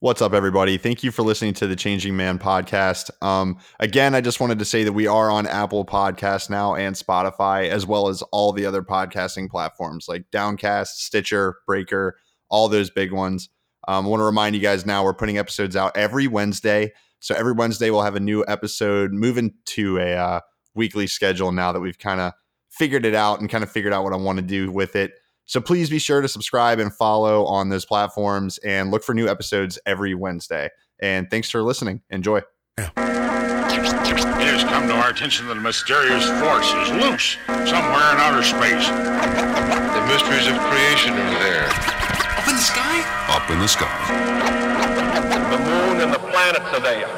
What's up, everybody? Thank you for listening to the Changing Man podcast. Um, again, I just wanted to say that we are on Apple Podcasts now and Spotify, as well as all the other podcasting platforms like Downcast, Stitcher, Breaker, all those big ones. Um, I want to remind you guys now we're putting episodes out every Wednesday. So every Wednesday we'll have a new episode, moving to a uh, weekly schedule now that we've kind of figured it out and kind of figured out what I want to do with it. So please be sure to subscribe and follow on those platforms and look for new episodes every Wednesday. And thanks for listening. Enjoy. It has come to our attention that a mysterious force is loose somewhere in outer space. The mysteries of creation are there. Up in the sky? Up in the sky. The moon and the planets are there.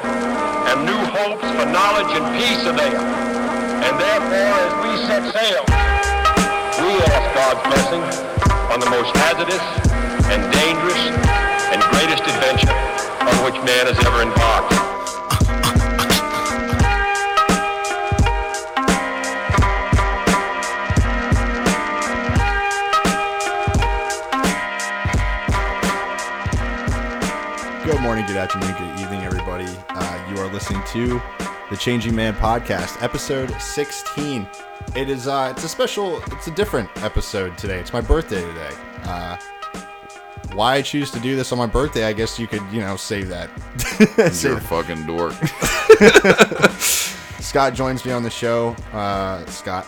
And new hopes for knowledge and peace are there. And therefore, as we set sail, we ask God's blessing on the most hazardous and dangerous and greatest adventure on which man has ever embarked. Good morning, good afternoon, good evening, everybody. Uh, you are listening to the Changing Man podcast, episode 16. It is uh it's a special it's a different episode today. It's my birthday today. Uh why I choose to do this on my birthday, I guess you could, you know, save that. You're a fucking dork. Scott joins me on the show. Uh Scott,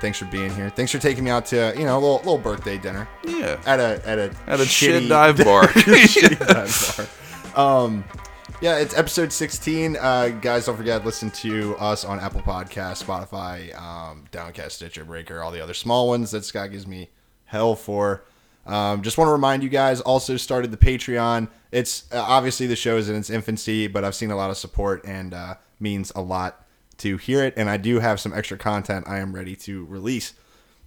thanks for being here. Thanks for taking me out to, you know, a little, little birthday dinner. Yeah. At a at a At a shit shitty- dive bar. shitty dive bar. Um, yeah, it's episode 16. Uh, guys, don't forget, listen to us on Apple Podcasts, Spotify, um, Downcast, Stitcher, Breaker, all the other small ones that Scott gives me hell for. Um, just want to remind you guys, also started the Patreon. It's uh, obviously the show is in its infancy, but I've seen a lot of support and uh, means a lot to hear it. And I do have some extra content I am ready to release.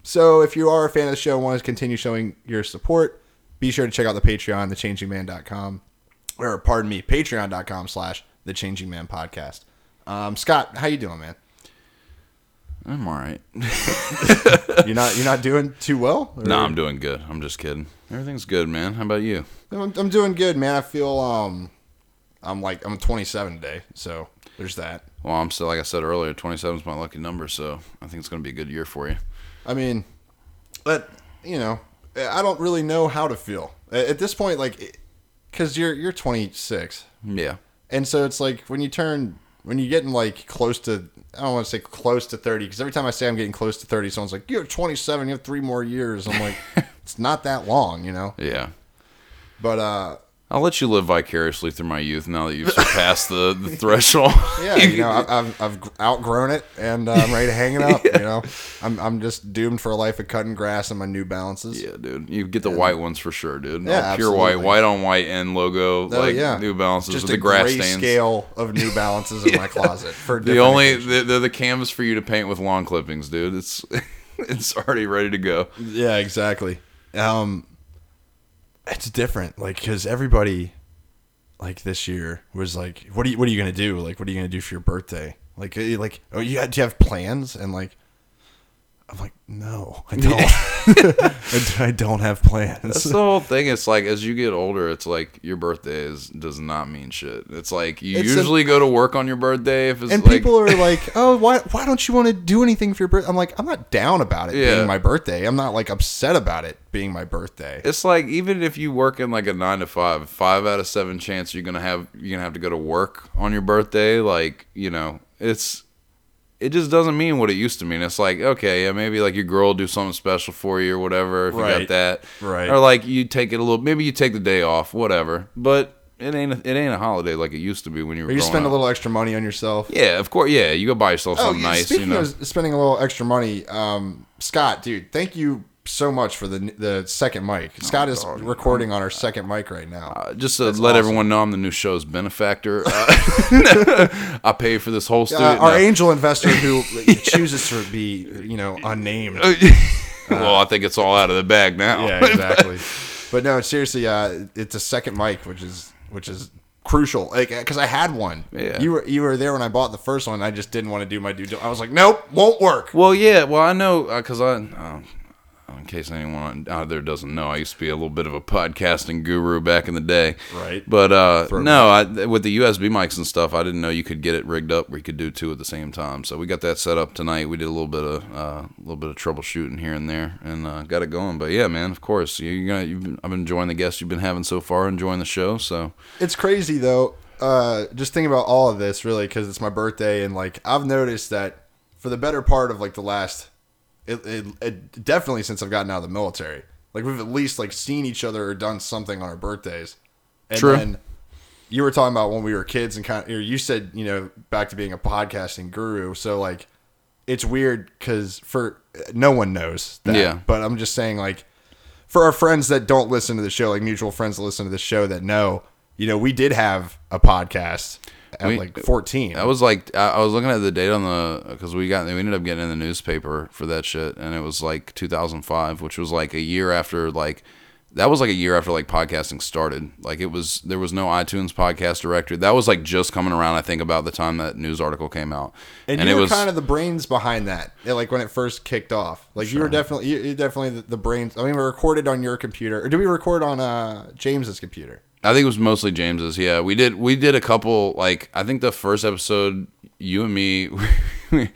So if you are a fan of the show and want to continue showing your support, be sure to check out the Patreon, thechangingman.com, or pardon me, patreon.com slash the changing man podcast. Um, Scott, how you doing, man? I'm all right. You're not you're not doing too well? Or- No, I'm doing good. I'm just kidding. Everything's good, man. How about you? I'm, I'm doing good, man. I feel um I'm like I'm 27 today, so there's that. Well, I'm still, like I said earlier, 27 is my lucky number, so I think it's going to be a good year for you. I mean, but you know, I don't really know how to feel at at this point. Like, because you're you're 26, Yeah. and so it's like when you turn when you're getting like close to I don't want to say close to 30 because every time I say I'm getting close to 30, someone's like, "You're 27, you have three more years." I'm like, it's not that long, you know. Yeah. But uh, I'll let you live vicariously through my youth now that you've surpassed the, the threshold. yeah, you know, I, I've I've outgrown it, and uh, I'm ready to hang it up. You know, I'm I'm just doomed for a life of cutting grass in my New Balances. Yeah, dude. You get the white ones for sure, dude. Yeah, All pure white, absolutely. white on white and logo, Oh, like yeah. New Balances just with the grass stains. scale of New Balances in my closet for The only they're, they're the canvas for you to paint with lawn clippings, dude. It's it's already ready to go. yeah, exactly. Um, it's different, like because everybody, like this year was like, what are you what are you gonna do? Like, what are you gonna do for your birthday? Like, eh, like, oh, you had, do you have plans? And like, I'm like, no, I don't. I don't have plans. That's the whole thing. It's like as you get older, it's like your birthday is does not mean shit. It's like you It's usually go to work on your birthday if it's and like people are like, "Oh, why why don't you want to do anything for your birthday?" I'm like, "I'm not down about it Yeah. being my birthday. I'm not like upset about it being my birthday." it's like even if you work in like a nine to five, five out of seven chance you're gonna have you're gonna have to go to work on your birthday. Like you know, it's it just doesn't mean what it used to mean. It's like okay, yeah, maybe like your girl will do something special for you or whatever if you got that, Right. Or like you take it a little, maybe you take the day off, whatever. But it ain't a, it ain't a holiday like it used to be when you were. Or you spend a little extra money on yourself. Yeah, of course. Yeah, you go buy yourself something yeah, nice. Speaking You know, of spending a little extra money, um, Scott, dude, thank you so much for the the second mic. Scott is recording on our second mic right now. Uh, just to let awesome. everyone know, I'm the new show's benefactor. Uh, I pay for this whole studio. Uh, our no. angel investor who chooses to be, you know, unnamed. well, I think it's all out of the bag now. yeah, exactly. but no, seriously, uh, it's a second mic, which is which is crucial. Like, because I had one. Yeah. You were you were there when I bought the first one. I just didn't want to do my due. I was like, nope, won't work. well, yeah. Well, I know because I. Um, in case anyone out there doesn't know, I used to be a little bit of a podcasting guru back in the day. Right. But uh, no, I, with the USB mics and stuff, I didn't know you could get it rigged up where you could do two at the same time. So we got that set up tonight. We did a little bit of uh, a little bit of troubleshooting here and there, and uh, got it going. But yeah, man, of course, you- you're gonna. You've been, I've been enjoying the guests you've been having so far, enjoying the show. So It's crazy though. Uh, just thinking about all of this really because it's my birthday and like I've noticed that for the better part of like the last, it, it, it definitely since I've gotten out of the military, like we've at least like seen each other or done something on our birthdays. And True. then you were talking about when we were kids and kind of, you said you know back to being a podcasting guru. So like, it's weird because for no one knows that. Yeah. But I'm just saying like for our friends that don't listen to the show, like mutual friends that listen to the show that know, you know, we did have a podcast at We- like 14. I was like I, was looking at the date on the because we got we ended up getting in the newspaper for that shit, and it was like 2005, which was like a year after like that was like a year after like podcasting started. Like it was there was no iTunes podcast directory. That was like just coming around. I think about the time that news article came out, and, and you it were was kind of the brains behind that, like when it first kicked off. Like you were definitely, you, definitely the, the brains. I mean, we recorded on your computer, or did we record on uh, James's computer? I think it was mostly James's. Yeah, we did we did a couple like I think the first episode you and me we,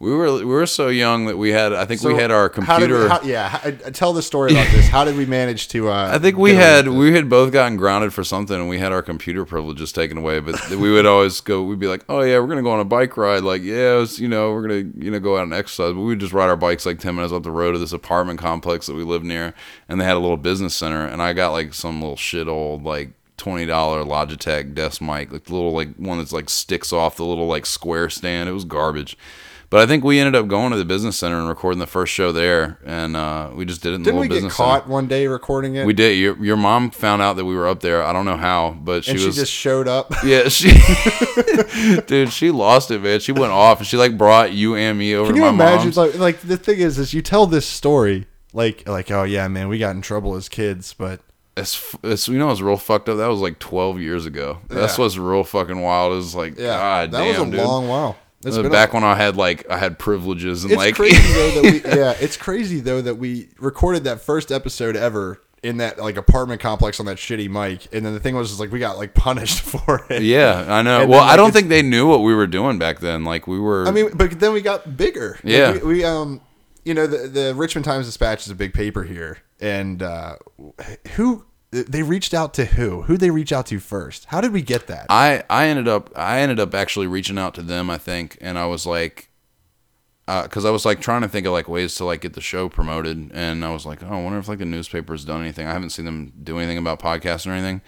we were we were so young that we had I think we had our how did computer. how- yeah, how- tell the story about this. How did we manage to? Uh, I think we had we had both gotten grounded for something, and we had our computer privileges taken away. But we would always go. We'd be like, "Oh yeah, we're gonna go on a bike ride." Like, yeah, it's, you know, we're gonna you know go out and exercise. But we would just ride our bikes like ten minutes up the road to this apartment complex that we lived near, and they had a little business center. And I got like some little shit old like twenty dollar Logitech desk mic, like the little like one that's like sticks off the little like square stand. It was garbage. But I think we ended up going to the business center and recording the first show there, and uh, we just did it in the Didn't little we get business center. caught one day recording it? We did. Your your mom found out that we were up there. I don't know how, but she and she was just showed up. yeah. She dude, she lost it, man. She went off and she like brought you and me over Can to you my imagine? mom's. Like, like the thing is, is you tell this story like, like, oh yeah, man, we got in trouble as kids, but It's, it's you know it's real fucked up. That was like twelve years ago. That's Yeah. what's real fucking wild. Is like yeah, God that damn, was a dude. long while. It's Uh, been a- back when I had like I had privileges and it's like crazy though that we, yeah, it's crazy though that we recorded that first episode ever in that like apartment complex on that shitty mic, and then the thing was is like we got like punished for it. yeah, I know. And well, then, I don't think they knew what we were doing back then. Like we were. I mean, but then we got bigger. Like, Yeah. we, we um, you know, the the Richmond Times Dispatch is a big paper here, and uh, who they reached out to who? Who they reach out to first? How did we get that? I I ended up I ended up actually reaching out to them I think and I was like uh, because I was like trying to think of like ways to like get the show promoted and I was like oh I wonder if like the newspaper's done anything I haven't seen them do anything about podcasts or anything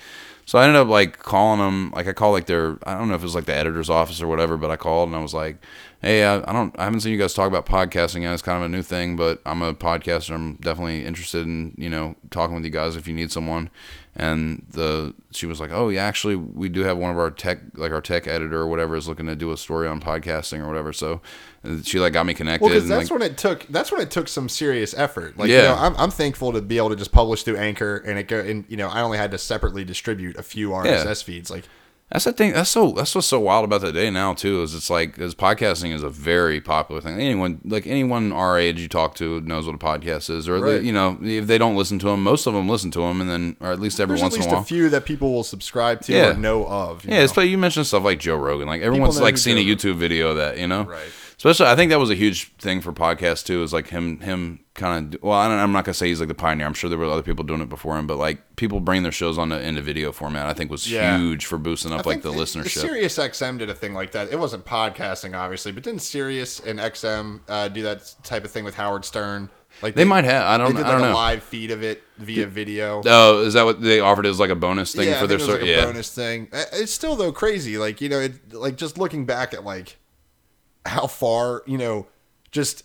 so I ended up like calling them like I called like their I don't know if it was like the editor's office or whatever but I called and I was like hey I, I don't I haven't seen you guys talk about podcasting yet it's kind of a new thing but I'm a podcaster I'm definitely interested in you know talking with you guys if you need someone and the she was like oh yeah actually we do have one of our tech like our tech editor or whatever is looking to do a story on podcasting or whatever so uh, she like got me connected Well, because that's like, when it took. That's when it took some serious effort. Like, Yeah. you know, I'm, I'm thankful to be able to just publish through Anchor, and it go. And you know, I only had to separately distribute a few RSS feeds. Like, That's the thing. That's so. That's what's so wild about the day now too. Is it's like, is podcasting is a very popular thing. Anyone, like anyone our age you talk to, knows what a podcast is, or they, you know, if they don't listen to them, most of them listen to them, and then, or at least every there's at once in a while. a few that people will subscribe to Yeah. or know of. you yeah, know? it's like you mentioned stuff like Joe Rogan. Like everyone's like seen a YouTube video of that, you know. Right. Especially, I think that was a huge thing for podcasts too. Is like him, him kind of. Well, I don't, I'm not gonna say he's like the pioneer. I'm sure there were other people doing it before him, but like people bringing their shows on the, into video format, I think was Yeah. huge for boosting up I like think the listenership. Sirius XM did a thing like that. It wasn't podcasting, obviously, but didn't Sirius and XM uh, do that type of thing with Howard Stern? Like They might have. I don't. did I like don't a know. live feed of it via video. Oh, is that what they offered as like a bonus thing yeah, for I their think it was ser- like a yeah. bonus thing. Uh, It's still though crazy. Like you know, it like just looking back at like how far you know, just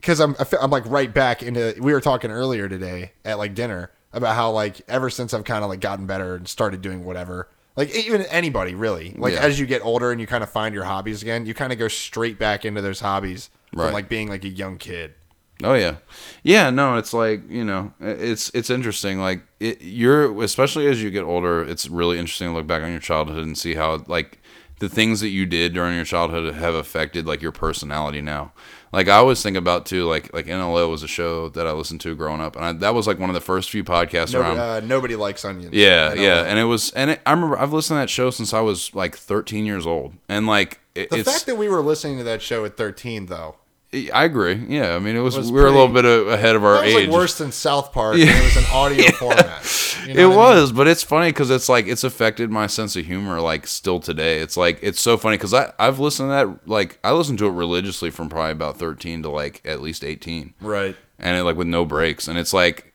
because I'm I'm like right back into. We were talking earlier today at like dinner about how like ever since I've kind of like gotten better and started doing whatever. Like even anybody really, like Yeah. as you get older and you kind of find your hobbies again, you kind of go straight back into those hobbies Right. from like being like a young kid. Oh yeah, yeah. No, it's like you know, it's it's interesting. Like it, you're especially as you get older, it's really interesting to look back on your childhood and see how like the things that you did during your childhood have affected like your personality now. Like I always think about too, like like NLO was a show that I listened to growing up, and I, that was like one of the first few podcasts Nobody, around. uh, nobody likes onions. Yeah, know yeah, and it was, and it, I remember I've listened to that show since I was like 13 years old, and like it, the fact that we were listening to that show at 13, though, I agree. Yeah, I mean it was, was we were a little bit ahead of our was age. like worse than South Park. and it was an audio format. You know it I mean? was, but it's funny because it's like it's affected my sense of humor like still today. It's like it's so funny because I I've listened to that like I listened to it religiously from probably about 13 to like at least 18, right. and it like with no breaks, and it's like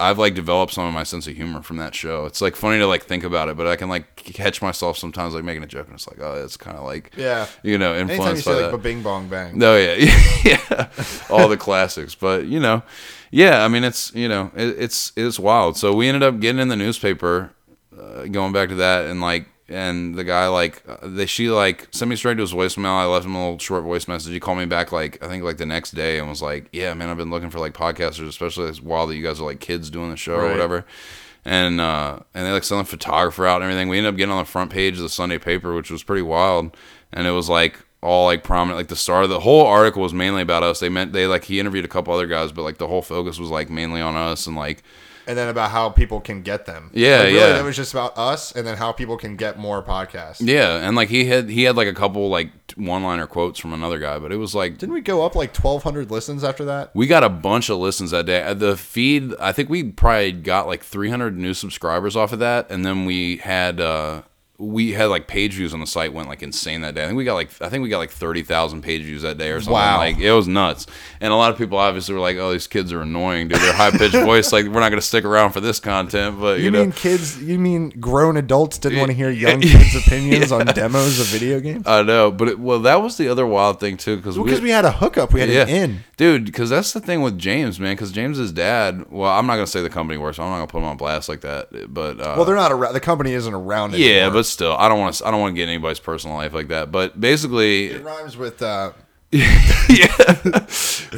I've like developed some of my sense of humor from that show. It's like funny to like think about it, but I can like catch myself sometimes like making a joke, and it's like oh, it's kind of like Yeah. you know Anytime you influenced by say like "Bing Bong Bang," No, yeah, yeah, all the classics. But you know, yeah, I mean, it's you know, it, it's it's wild. So we ended up getting in the newspaper, uh, going back to that, and like, and the guy like, uh, they she like sent me straight to his voicemail. I left him a little short voice message. He called me back like I think like the next day and was like, yeah, man, I've been looking for like podcasters, especially wild that you guys are like kids doing the show or whatever. And uh, and they like sent a photographer out and everything. We ended up getting on the front page of the Sunday paper, which was pretty wild. And it was like all like prominent like the star of the whole article was mainly about us they meant they like he interviewed a couple other guys but like the whole focus was like mainly on us and like and then about how people can get them. Yeah, Like, really, yeah. That was just about us, and then how people can get more podcasts. yeah and like he had he had like a couple like one liner quotes from another guy but it was like Didn't we go up like 1,200 listens after that? we got a bunch of listens that day. The feed, I think we probably got like 300 new subscribers off of that, and then we had uh, we had like page views on the site went like insane that day. I think we got like I think we got like 30,000 page views that day or something. Wow. Like it was nuts. And a lot of people obviously were like, "Oh, these kids are annoying, dude. They're high pitched voice. Like we're not gonna stick around for this content." But you, You, know, mean kids? You mean grown adults didn't want to hear young kids' opinions on demos of video games? I know. But it, well, that was the other wild thing too because Because we had a hookup, we had an in. Dude, because that's the thing with James, man. Because James's dad, well, I'm not gonna say the company works. So I'm not gonna put him on blast like that. But uh, Well, they're not around. The company isn't around. yeah, but still, I don't want to. I don't want to get anybody's personal life like that. But basically, it rhymes with. Uh, but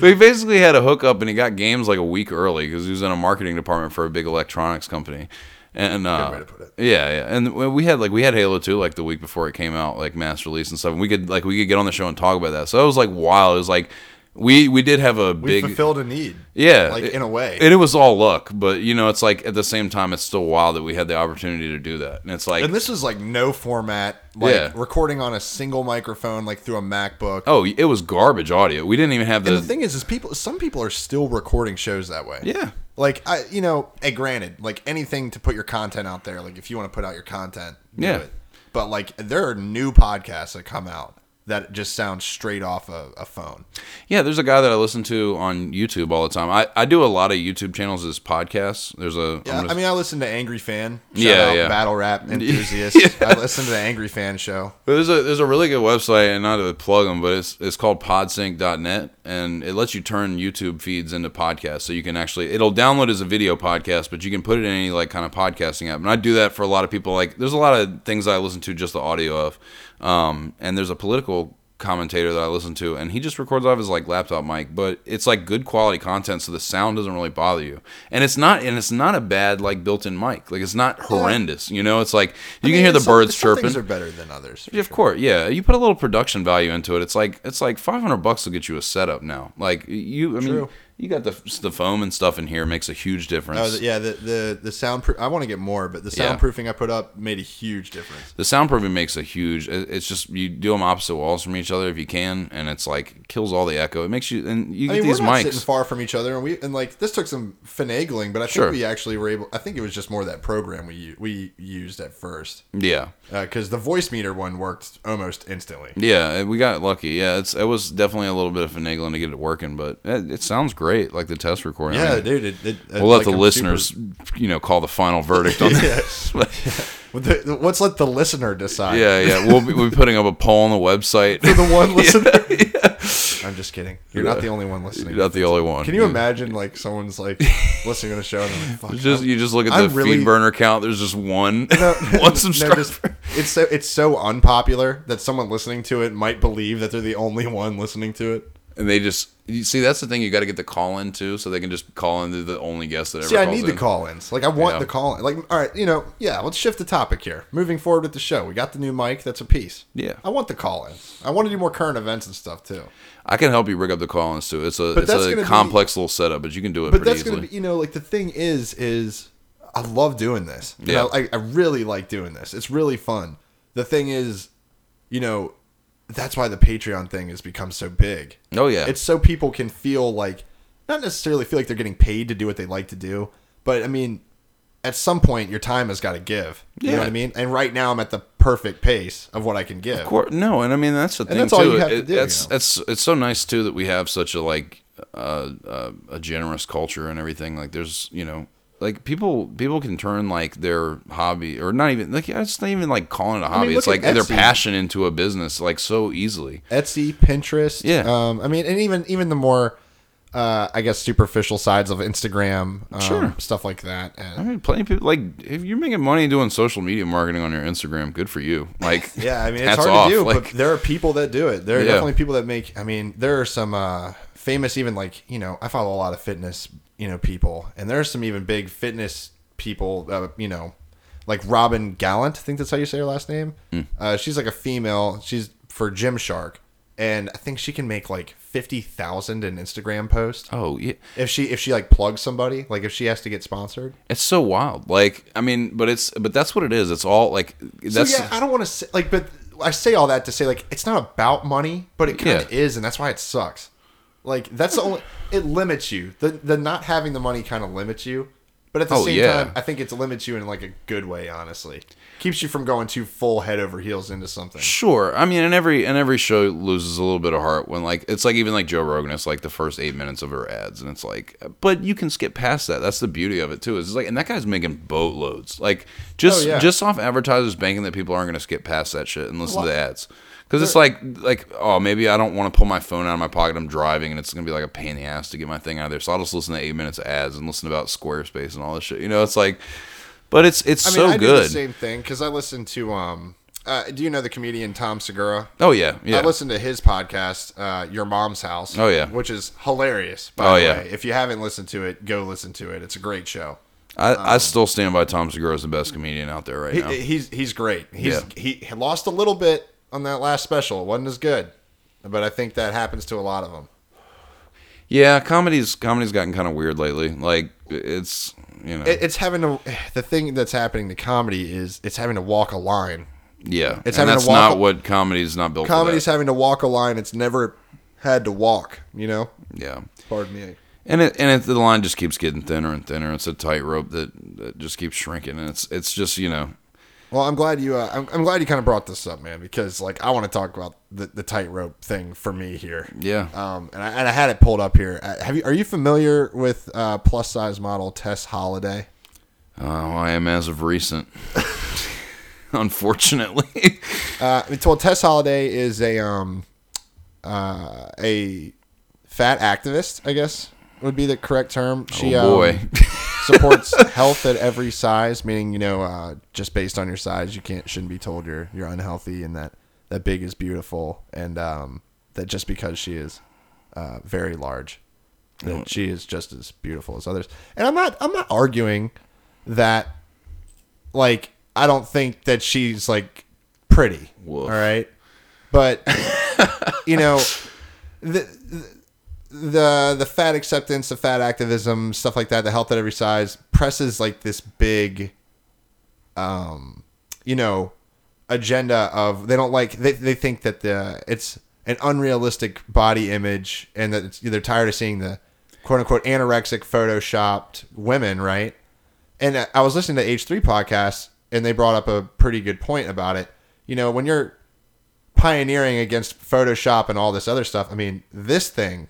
he basically had a hookup and he got games like a week early because he was in a marketing department for a big electronics company. And uh, way to put it. yeah, yeah, and we had like we had Halo 2 like the week before it came out, like mass release and stuff. And we could like we could get on the show and talk about that. So it was like wild. It was like we we did have a we big fulfilled a need. yeah, like it- in a way. and it was all luck. But you know, it's like at the same time, it's still wild that we had the opportunity to do that. And it's like and this was like no format, like Yeah. recording on a single microphone, like through a MacBook. oh, it was garbage audio. We didn't even have the, and the thing is, is people. Some people are still recording shows that way. yeah. Like I, you know, hey, granted, like anything to put your content out there. Like if you want to put out your content, do Yeah. it. But like there are new podcasts that come out that just sounds straight off a, a phone. Yeah, there's a guy that I listen to on YouTube all the time. I, I do a lot of YouTube channels as podcasts. There's a Yeah, I'm I mean, I listen to Angry Fan. Shout Yeah, out yeah. Battle rap enthusiast. I listen to the Angry Fan show. But there's a there's a really good website, and not to plug them, but it's it's called Podsync.net, and it lets you turn YouTube feeds into podcasts. So you can actually it'll download as a video podcast, but you can put it in any like kind of podcasting app. And I do that for a lot of people. Like there's a lot of things I listen to just the audio of, um, and there's a political commentator that I listen to, and he just records off his like laptop mic, but it's like good quality content, so the sound doesn't really bother you, and it's not and it's not a bad like built-in mic, like it's not horrendous, you know. It's like you can hear the some, birds some chirping. Things are better than others. Yeah, of sure. course, yeah. You put a little production value into it. It's like it's like five hundred bucks will get you a setup now. Like you, I mean, True. You got the the foam and stuff in here makes a huge difference. Oh, yeah, the the the soundproof. I want to get more, but the Yeah. soundproofing I put up made a huge difference. The soundproofing makes a huge. It's just you do them opposite walls from each other if you can, and it's like kills all the echo. It makes you and you I get mean, these we're not sitting far from each other, and we and like this took some finagling, but I think Sure. we actually were able. I think it was just more that program we we used at first Yeah, uh, because the voice meter one worked almost instantly. yeah, we got lucky. Yeah, it's it was definitely a little bit of finagling to get it working, but it, it sounds great. Like the test recording. I Yeah, mean, dude. It, it, We'll let like, the I'm listeners, you know, call the final verdict on this. super- let's let the listener decide. Yeah, yeah. We'll be, we'll be putting up a poll on the website. For the one listener. I'm just kidding. You're not the only one listening. You're not the only one. Can you Yeah. imagine like someone's like listening to the show and they're like, Fuck, just I'm- you just look at I'm the really- feed burner count. There's just one, No, one no, subscriber. just- it's so it's so unpopular that someone listening to it might believe that they're the only one listening to it. and they just you see that's the thing you got to get the call in too, so they can just call in. They're the only guest that ever. See, I need the call-ins. Like, I want Yeah. the call. in. Like, all right, you know, yeah. Let's shift the topic here. Moving forward with the show, we got the new mic. That's a piece. Yeah. I want the call-ins. I want to do more current events and stuff too. I can help you rig up the call ins too. It's a But it's a gonna be- complex little setup, but you can do it But pretty that's easily. gonna be, you know, like the thing is, is I love doing this. You Yeah. know, I, I really like doing this. It's really fun. The thing is, you know, that's why the Patreon thing has become so big. oh yeah, It's so people can feel like, not necessarily feel like they're getting paid to do what they like to do, but I mean, at some point your time has got to give. You know Yeah. what I mean? And right now I'm at the perfect pace of what I can give. Of course, no, and I mean that's the thing that's too. all you have to do, It's you know? it's it's so nice too that we have such a like uh, uh, a generous culture and everything. Like there's you know like people people can turn like their hobby or not even like it's not even like calling it a hobby. mean, it's like at their passion into a business like so easily. Etsy, Pinterest. Yeah. Um, I mean, and even even the more, uh, I guess, superficial sides of Instagram, um, Sure. stuff like that. I And, mean, plenty of people like if you're making money doing social media marketing on your Instagram, good for you. Like yeah, I mean, it's hard off, to do, like- but there are people that do it. There are Yeah. definitely people that make. I mean, there are some uh, famous, even like you know, I follow a lot of fitness, you know, people, and there are some even big fitness people. Uh, you know, like Robin Gallant. I think that's how you say her last name. Hmm. Uh, she's like a female. She's for Gymshark, and I think she can make like fifty thousand in Instagram posts. oh yeah. if she if she like plugs somebody like if she has to get sponsored It's so wild. Like, I mean, but it's but that's what it is. It's all like that's so yeah i don't want to say like but i say all that to say like it's not about money but it kind of Yeah. is and that's why it sucks like that's the only it limits you the the not having the money kind of limits you but at the Oh, same yeah. time i think it limits you in like a good way honestly keeps you from going too full head over heels into something Sure. I mean, and every and every show loses a little bit of heart when like it's like even like Joe Rogan. It's like the first eight minutes of her ads, and it's like, but you can skip past that. That's the beauty of it too. Is it's like, and that guy's making boatloads. Like just Oh, yeah. just off advertisers banking that people aren't going to skip past that shit and listen to the ads. Because it's like like oh maybe I don't want to pull my phone out of my pocket. I'm driving and it's gonna be like a pain in the ass to get my thing out of there. So I'll just listen to eight minutes of ads and listen about Squarespace and all this shit. You know, it's like, but it's it's i mean so i do good. the same thing because i listen to um uh, do you know the comedian tom segura Oh yeah, yeah. I listened to his podcast, uh, Your Mom's House. Oh, yeah. which is hilarious. By Oh, the yeah. way. if you haven't listened to it, go listen to it. It's a great show. I, I still stand by Tom Segura as the best comedian out there right He, now. he's he's great. He's Yeah. he lost a little bit on that last special. It wasn't as good, but I think that happens to a lot of them. Yeah, comedy's comedy's gotten kind of weird lately. Like it's you know It, it's having to. The thing that's happening to comedy is it's having to walk a line. yeah, it's and having to that's walk not a- what comedy's not built. Comedy's having to walk a line it's never had to walk. You know. yeah, Pardon me. and it and it, the line just keeps getting thinner and thinner. It's a tightrope that, that just keeps shrinking, and it's it's just you know Well, I'm glad you. Uh, I'm, I'm glad you kind of brought this up, man, because like I want to talk about the, the tightrope thing for me here. yeah. Um, and I, and I had it pulled up here. Uh, Have you? Are you familiar with uh, plus size model Tess Holliday? Oh, I am as of recent. Unfortunately, Uh, well, Tess Holliday is a um, uh, a fat activist, I guess would be the correct term. She oh boy, um, supports health at every size, meaning you know, uh, just based on your size, you can't shouldn't be told you're you're unhealthy, and that that big is beautiful, and um, that just because she is uh, very large, that she is just as beautiful as others. And I'm not I'm not arguing that like I don't think that she's like pretty. Woof. All right, but you know the the the the fat acceptance, the fat activism, stuff like that, the health at every size presses like this big, um, you know, agenda of they don't like they they think that the it's an unrealistic body image and that they're tired of seeing the quote unquote anorexic photoshopped women, right? And I- I was listening to H three podcast and they brought up a pretty good point about it. You know, when you're pioneering against Photoshop and all this other stuff, I mean, this thing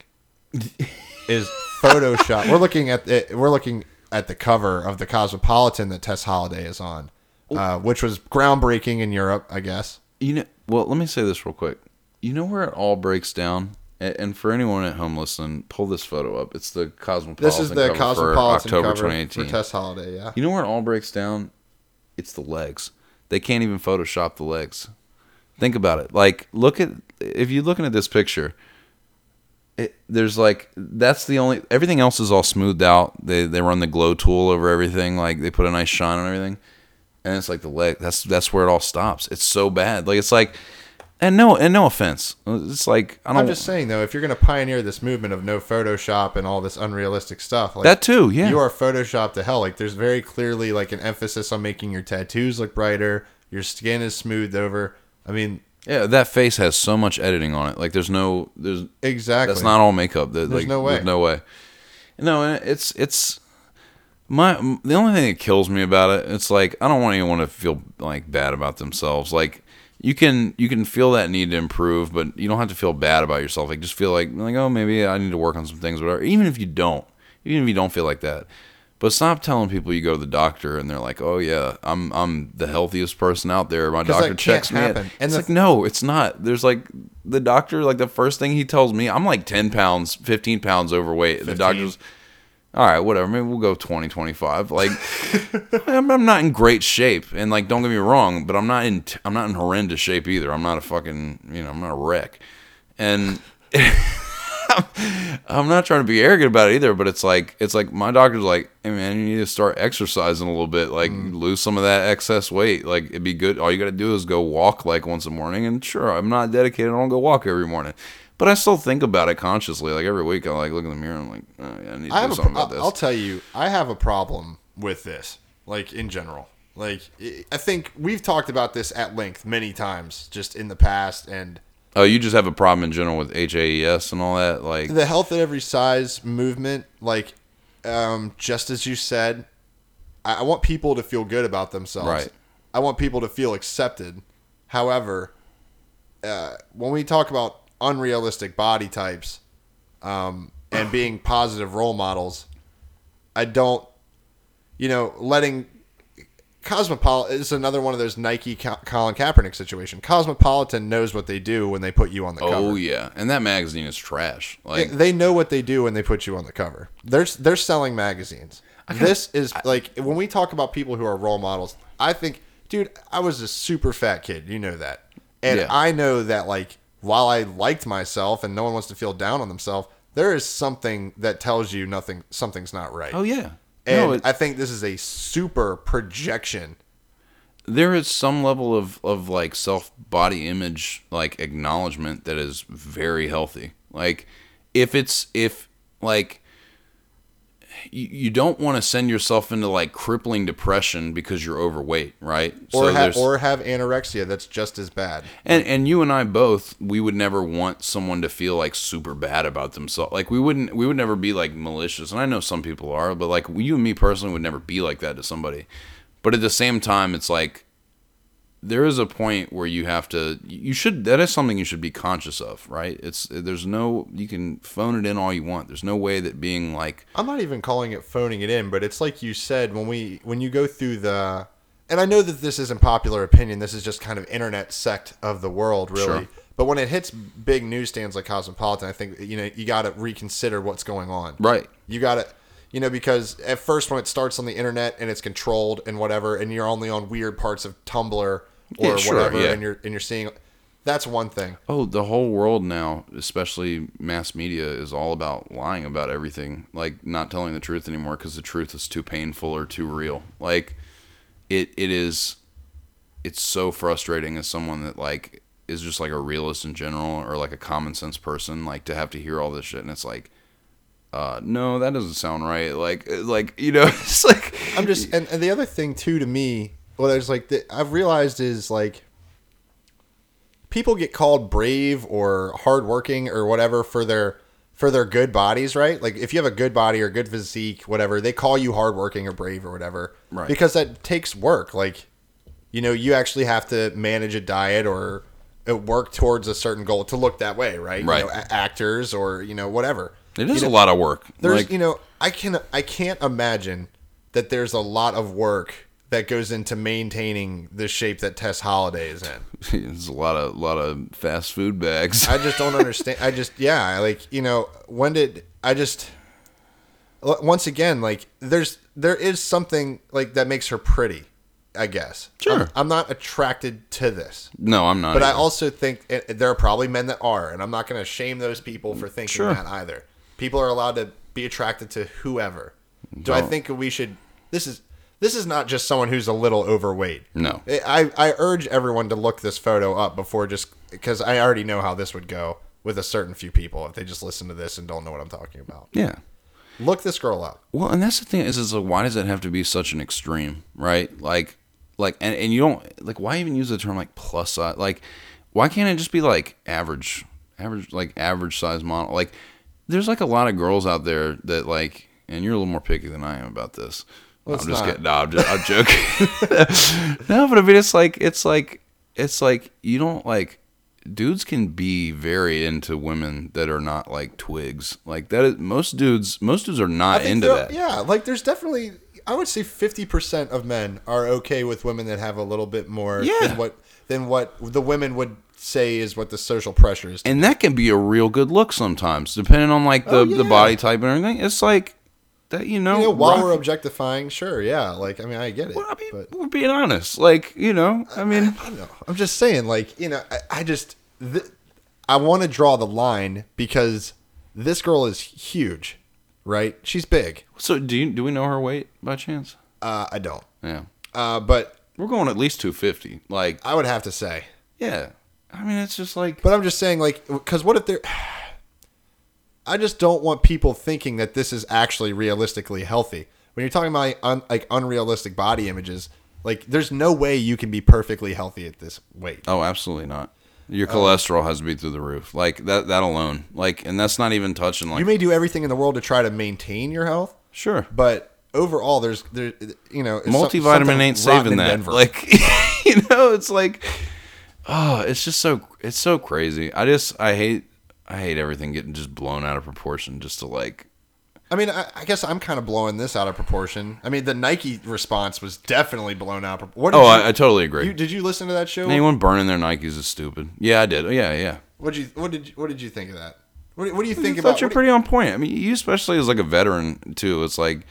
is Photoshop. we're looking at it, we're looking at the cover of the Cosmopolitan that Tess Holliday is on, uh, which was groundbreaking in Europe, I guess. you know. Well, let me say this real quick. You know where it all breaks down. And for anyone at home listening, pull this photo up. It's the Cosmopolitan. This is the cover Cosmopolitan for October cover 2018. for Tess Holliday. Yeah. You know where it all breaks down? It's the legs. They can't even Photoshop the legs. Think about it. Like, look at if you're looking at this picture. It, there's like that's the only everything else is all smoothed out. They they run the glow tool over everything. Like they put a nice shine on everything, and it's like the leg. That's that's where it all stops. It's so bad. Like it's like, and no and no offense. It's like I don't. I'm just saying though, if you're going to pioneer this movement of no Photoshop and all this unrealistic stuff, like that too. Yeah. you are Photoshop to hell. Like there's very clearly like an emphasis on making your tattoos look brighter. Your skin is smoothed over. I mean, yeah. That face has so much editing on it. Like there's no there's exactly. That's not all makeup. That, There's like, no way. There's no way. No, it's it's my the only thing that kills me about it. It's like I don't want anyone to feel like bad about themselves. Like you can you can feel that need to improve, but you don't have to feel bad about yourself. Like just feel like like oh maybe I need to work on some things, whatever. Even if you don't, even if you don't feel like that. But stop telling people you go to the doctor and they're like, "Oh yeah, I'm I'm the healthiest person out there. My doctor checks me." happen. And And it's the like, no, it's not. There's like the doctor, like the first thing he tells me, I'm like 10 pounds, 15 pounds overweight. The doctor's, all right, whatever. Maybe we'll go 20, 25. Like, I'm, I'm not in great shape, and like, don't get me wrong, but I'm not in I'm not in horrendous shape either. I'm not a fucking, you know, I'm not a wreck, and. I'm not trying to be arrogant about it either, but it's like it's like my doctor's like, hey man, you need to start exercising a little bit, like Mm. lose some of that excess weight. Like it'd be good. All you got to do is go walk like once a morning. And sure, I'm not dedicated. I don't go walk every morning, but I still think about it consciously. Like every week, I like look in the mirror. and I'm like, oh, yeah, I need to I do something pro- about this. I'll tell you, I have a problem with this, like in general. Like I- I think we've talked about this at length many times, just in the past, and oh, you just have a problem in general with HAES and all that. Like the health at every size movement. Like, um, just as you said, I, I want people to feel good about themselves. Right. I want people to feel accepted. However, uh, when we talk about unrealistic body types um, and being positive role models, I don't, you know, letting Cosmopolitan is another one of those Nike Colin Kaepernick situation. Cosmopolitan knows what they do when they put you on the cover. oh yeah, and that magazine is trash. Like They- they know what they do when they put you on the cover. They're they're selling magazines. This is like when we talk about people who are role models. I think, dude, I was a super fat kid. You know that, and Yeah. I know that like while I liked myself and no one wants to feel down on themselves, there is something that tells you nothing something's not right. oh yeah, and no, it- I think this is a super projection. there is some level of, of like self body image like acknowledgement that is very healthy like if it's if like you, don't want to send yourself into like crippling depression because you're overweight right Or have or have anorexia that's just as bad. and and you and I both we would never want someone to feel like super bad about themselves. Like we wouldn't we would never be like malicious. And I know some people are, but like you and me personally would never be like that to somebody. But at the same time it's like there is a point where you have to you should that is something you should be conscious of, right? It's there's no you can phone it in all you want. There's no way that being like I'm not even calling it phoning it in, but it's like you said when we when you go through the and I know that this isn't popular opinion, this is just kind of internet sect of the world really. Sure. But when it hits big newsstands like Cosmopolitan, I think you know, you got to reconsider what's going on. Right. You got to you know because at first when it starts on the internet and it's controlled and whatever and you're only on weird parts of Tumblr or Yeah, sure, whatever yeah. and you're and you're seeing that's one thing. Oh, the whole world now, especially mass media, is all about lying about everything. Like not telling the truth anymore because the truth is too painful or too real. Like it, it is. It's so frustrating as someone that like is just like a realist in general or like a common sense person, like to have to hear all this shit and it's like, uh, no, that doesn't sound right. Like, like you know, it's like I'm just and, and the other thing too to me, what I was like that I've realized is like people get called brave or hardworking or whatever for their for their good bodies, right? Like if you have a good body or good physique, whatever, they call you hardworking or brave or whatever, Right. Because that takes work. Like you know, you actually have to manage a diet or uh, work towards a certain goal to look that way, right? Right. You know, actors or you know whatever. it is You a lot of work. there's like, you know i can i can't imagine that there's a lot of work that goes into maintaining the shape that tess holliday is in it's a lot of lot of fast food bags. i just don't understand i just yeah like you know when did i just once again like there's there is something like that makes her pretty I guess. Sure. I'm, I'm not attracted to this. No, I'm not. But I also think and there are probably men that are, and I'm not going to shame those people for thinking Sure. that either. People are allowed to be attracted to whoever. Do I Don't. think we should? This is this is not just someone who's a little overweight. No. I I urge everyone to look this photo up before just because I already know how this would go with a certain few people if they just listen to this and don't know what I'm talking about. yeah. Look this girl up. Well, and that's the thing is, is like, why does it have to be such an extreme, right? Like, like, and, and you don't like why even use the term like plus size? Like, why can't it just be like average, average, like average size model? Like, there's like a lot of girls out there that like, and you're a little more picky than I am about this. Well, I'm just not. kidding. No, I'm, just, I'm joking. no, but I mean, it's like, it's like, it's like you don't like dudes can be very into women that are not like twigs. Like that is most dudes. Most dudes are not into that. Yeah, like there's definitely I would say 50% of men are okay with women that have a little bit more Yeah. than what than what the women would say is what the social pressure is. and that can be a real good look sometimes, depending on like the, Oh, the body type and everything. It's like that, you know. you know, while rock- we're objectifying, sure, yeah, like I mean, I get it. Well, I mean, but we're being honest. Like you know, I mean, I don't know. I'm just saying, like you know, I, I just th- I want to draw the line because this girl is huge, right? She's big. so do you, do we know her weight by chance? Uh, I don't, Yeah, uh, but we're going at least two fifty. Like I would have to say. yeah, I mean it's just like But I'm just saying, like, because what if they're. I just don't want people thinking that this is actually realistically healthy. When you're talking about like, un, like unrealistic body images, like, there's no way you can be perfectly healthy at this weight. oh, absolutely not. Your Oh. cholesterol has to be through the roof. Like that that alone. Like, and that's not even touching like You may do everything in the world to try to maintain your health, sure. but overall, there's there, you know, it's multivitamin ain't saving that. Denver. Like you know, it's like oh, it's just so it's so crazy. I just I hate I hate everything getting just blown out of proportion just to like I mean, I, I guess I'm kind of blowing this out of proportion. I mean, the Nike response was definitely blown out. of- What Oh, you, I, I totally agree. you, did you listen to that show? Anyone burning their Nikes is stupid. Yeah, I did. Yeah, yeah. What did you what did you, what did you think of that? What, do- what do you think I about? thought you're pretty on point. I mean, you especially as like a veteran too. It's like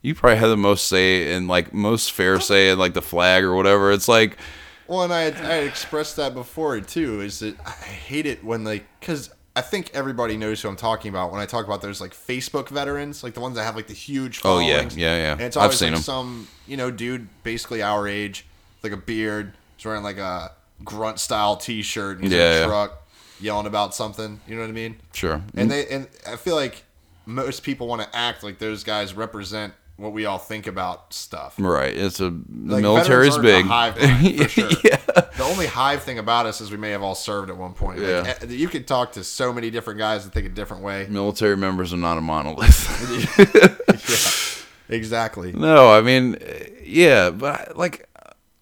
you probably had the most say and like most fair say in like the flag or whatever. It's like Well, and I had, I had expressed that before too. Is that I hate it when like because I think everybody knows who I'm talking about when I talk about those like Facebook veterans, like the ones that have like the huge. Oh, yeah. Yeah, yeah. And it's I've always seen like 'em. some you know dude basically our age, with, like a beard, he's wearing like a grunt style T-shirt, and he's Yeah, in yeah. a truck yelling about something. You know what I mean? sure. And mm. they and I feel like most people want to act like those guys represent what we all think about stuff. right. It's a the Like, military's veterans big. hive sure. yeah. The only hive thing about us is we may have all served at one point. Like, Yeah. eh, you could talk to so many different guys and think a different way. Military members are not a monolith. Exactly. no, I mean, uh, yeah, but I- like,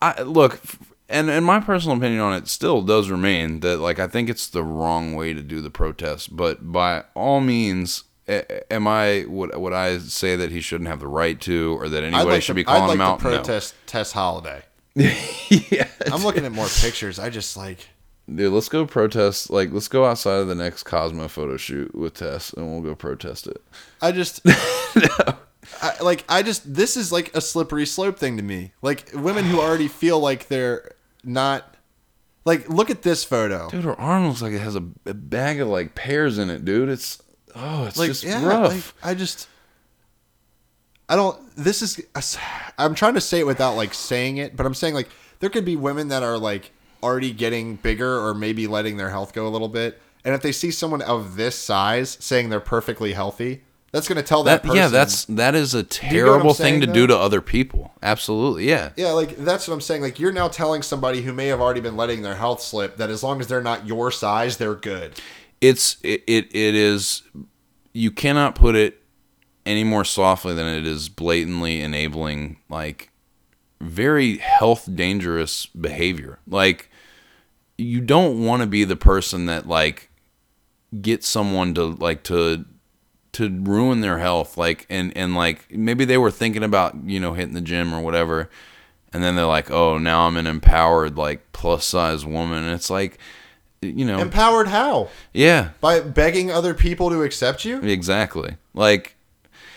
I look, and and my personal opinion on it still does remain that like I think it's the wrong way to do the protest. But by all means, a- am I would would I say that he shouldn't have the right to, or that anybody like should to, be calling I'd like him out? to protest Tess Holliday. Yeah, I'm looking at more pictures. I just like. dude, let's go protest. Like, let's go outside of the next Cosmo photo shoot with Tess, and we'll go protest it. I just. I, like I just this is like a slippery slope thing to me. Like women who already feel like they're not. Like look at this photo. Dude, her arm looks like it has a, a bag of like pears in it, dude. It's oh, it's like just yeah, rough. like, I just I don't this is I'm trying to say it without like saying it, but I'm saying like there could be women that are like already getting bigger or maybe letting their health go a little bit. And if they see someone of this size saying they're perfectly healthy, that's going to tell that, that person yeah, that's that is a you terrible thing to though? do to other people. Absolutely, yeah. Yeah, like that's what I'm saying. Like you're now telling somebody who may have already been letting their health slip that as long as they're not your size, they're good. It's it, it it is you cannot put it any more softly than it is blatantly enabling like very health dangerous behavior. Like you don't want to be the person that like gets someone to like to to ruin their health like and and like maybe they were thinking about you know hitting the gym or whatever and then they're like oh now i'm an empowered like plus size woman and it's like you know Empowered how? yeah By begging other people to accept you? exactly like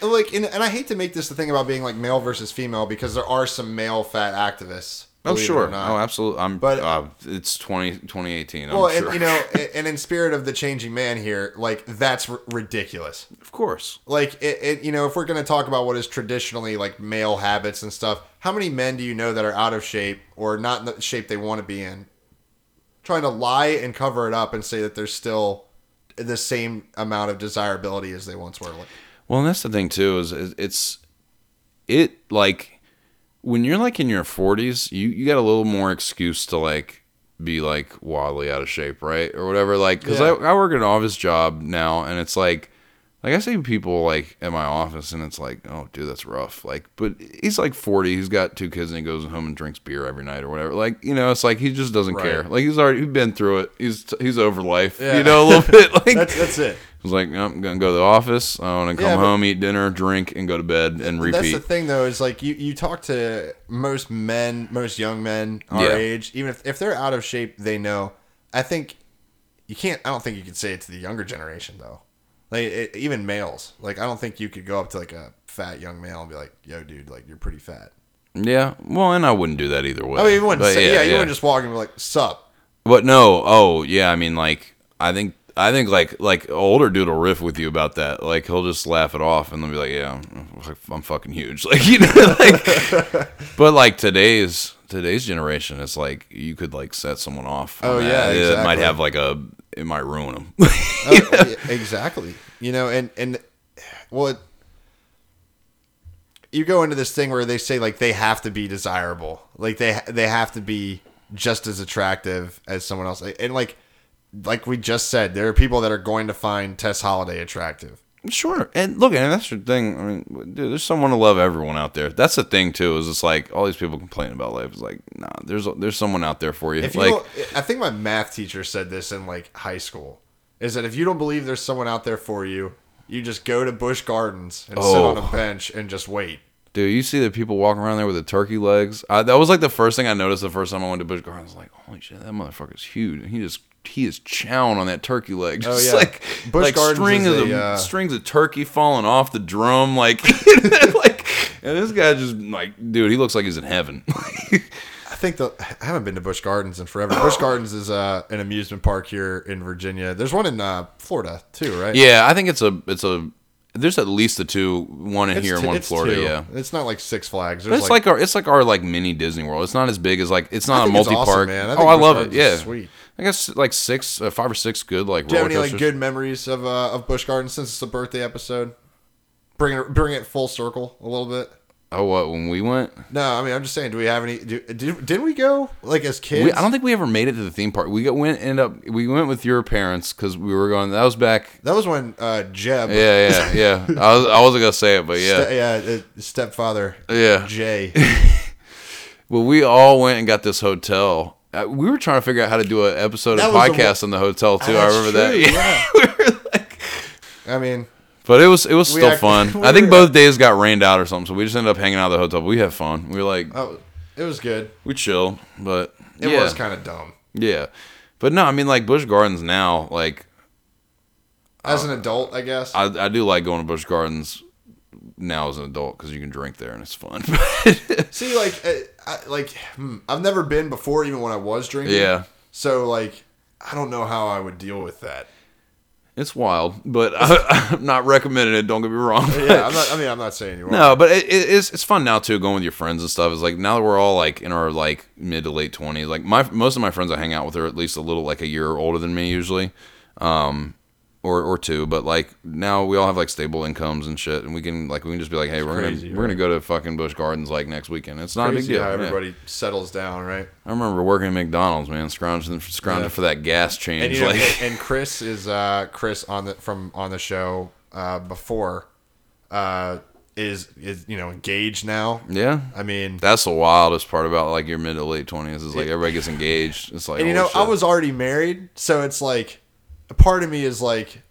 like, and, and I hate to make this the thing about being like male versus female because there are some male fat activists. Oh sure. Oh absolutely. I'm. But- uh, it's 20, 2018. I'm Well, sure. and you know, and in spirit of the changing man here, like that's r- ridiculous. of course. Like it, it, you know, if we're gonna talk about what is traditionally like male habits and stuff, how many men do you know that are out of shape or not in the shape they want to be in, trying to lie and cover it up and say that they're still the same amount of desirability as they once were? Well, and that's the thing too is, is it's it like when you're like in your 40s, you you got a little more excuse to like be like wildly out of shape, right, or whatever. Like, because Yeah. I I work an office job now, and it's like. Like I see people like at my office, and it's like, oh, dude, that's rough. Like, but he's like forty. He's got two kids, and he goes home and drinks beer every night or whatever. Like, you know, it's like he just doesn't Right. care. Like he's already he's been through it. He's he's over life. Yeah. You know, a little bit. Like that's that's it. I was like, "No, I'm gonna go to the office. I want to come Yeah, home, eat dinner, drink, and go to bed and repeat. That's the thing, though, is like you, you talk to most men, most young men our Yeah. age, even if, if they're out of shape, they know. I think you can't, I don't think you can say it to the younger generation, though. Like, it, even males. Like, I don't think you could go up to like a fat young male and be like, yo, dude, like, you're pretty fat. yeah, well, and I wouldn't do that either way. I mean, you wouldn't But say, yeah, you wouldn't just walk and be like, sup. But no, oh yeah, I mean, like, I think, I think, like, like older dude will riff with you about that. Like, he'll just laugh it off, and they'll be like, "Yeah, I'm, I'm fucking huge." Like, you know, like. but like today's today's generation, it's like you could like set someone off. Oh, that. yeah, it might have like a, it might ruin them. Oh, exactly. You know, and and well, it, you go into this thing where they say like they have to be desirable, like they they have to be just as attractive as someone else, and like like we just said, there are people that are going to find Tess Holliday attractive. Sure, and look, and that's the thing. I mean, dude, there's someone to love everyone out there. That's the thing too. Is it's like all these people complaining about life. It's like, nah, there's there's someone out there for you. If like, don't- I think my math teacher said this in like high school, is that if you don't believe there's someone out there for you, you just go to Busch Gardens and sit Oh. on a oh. bench and just wait. dude, you see the people walking around there with the turkey legs. I, that was like the first thing I noticed the first time I went to Busch Gardens. Like, holy shit, that motherfucker's huge. And he just he is chowing on that turkey leg. Just yeah. like Busch like Gardens strings of a, uh, strings of turkey falling off the drum. Like like, and this guy just like, dude, he looks like he's in heaven. I think the I haven't been to Busch Gardens in forever. Busch Gardens is uh, an amusement park here in Virginia. There's one in uh, Florida too, right? yeah, I think it's a it's a. There's at least the two, one in It's here and t- one in Florida. two. Yeah. it's not like Six Flags. It's like, our it's like our like mini Disney World. It's not as big as like it's not a multi awesome, park. man. I oh, I love it. Yeah, sweet. I guess like six, uh, five or six good like Do you have any like good memories of uh, of Busch Gardens since it's a birthday episode? Bring it bring it full circle a little bit. Oh, what when we went? No, I mean I'm just saying. Do we have any? Do, did, didn't we go like as kids? We, I don't think we ever made it to the theme park. We got, went end up we went with your parents because we were going. That was back. that was when uh, Jeb. Yeah, yeah, yeah. I was I wasn't gonna say it, but yeah, Ste- yeah, uh, stepfather. yeah. Jay. Well, we all went and got this hotel. Uh, we were trying to figure out how to do an episode That of the podcast in the hotel too. I remember true, that. yeah. we were like, I mean, But it was it was still act- fun. I think both days got rained out or something, so we just ended up hanging out at the hotel. But we had fun. We were like oh, it was good. we chill, but It yeah, was kind of dumb. yeah. But no, I mean like Busch Gardens now. Like As an adult, I guess. I I do like going to Busch Gardens now as an adult because you can drink there and it's fun. See, like, uh, I, like hmm, I've never been before, even when I was drinking. Yeah. So, like, I don't know how I would deal with that. it's wild, but I, I'm not recommending it. Don't get me wrong. Yeah, I'm not. I mean, I'm not saying you are. No, but it, it, it's it's fun now too, going with your friends and stuff. It's like now that we're all like in our like mid to late twenties. Like my most of my friends I hang out with are at least a little like a year older than me usually, um, or or two. But like now we all have like stable incomes and shit, and we can like we can just be like, hey, we're crazy, gonna we're gonna go to fucking Busch Gardens like next weekend. It's not a big deal. how Yeah. everybody settles down, right? I remember working at McDonald's, man, scrounging scrounging Yeah. for that gas change. And you know, like, and, Chris is uh, Chris on the from on the show uh, before uh, is is you know engaged now. yeah, I mean, that's the wildest part about like your mid to late twenties is like everybody gets engaged. It's like you know, I was already married, so it's like part of me is like,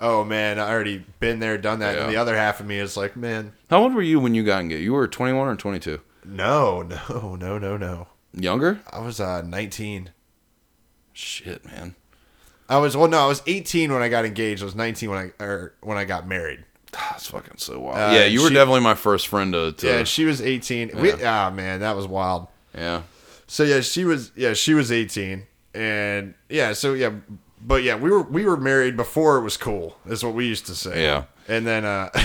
oh man, I already been there, done that, Yeah. and the other half of me is like, man, How old were you when you got engaged? You were 21 or 22? no, no, no, no, no. Younger? I was uh, 19. Shit, man. I was well, no, I was 18 when I got engaged. I was 19 when I or when I got married. That's fucking so wild. Uh, yeah, you were she- definitely my first friend to. to Yeah, she was 18. We, ah, man, that was wild. yeah. So yeah, she was yeah, she was 18 and yeah, so yeah, but yeah, we were we were married before it was cool. Is what we used to say. Yeah. And then uh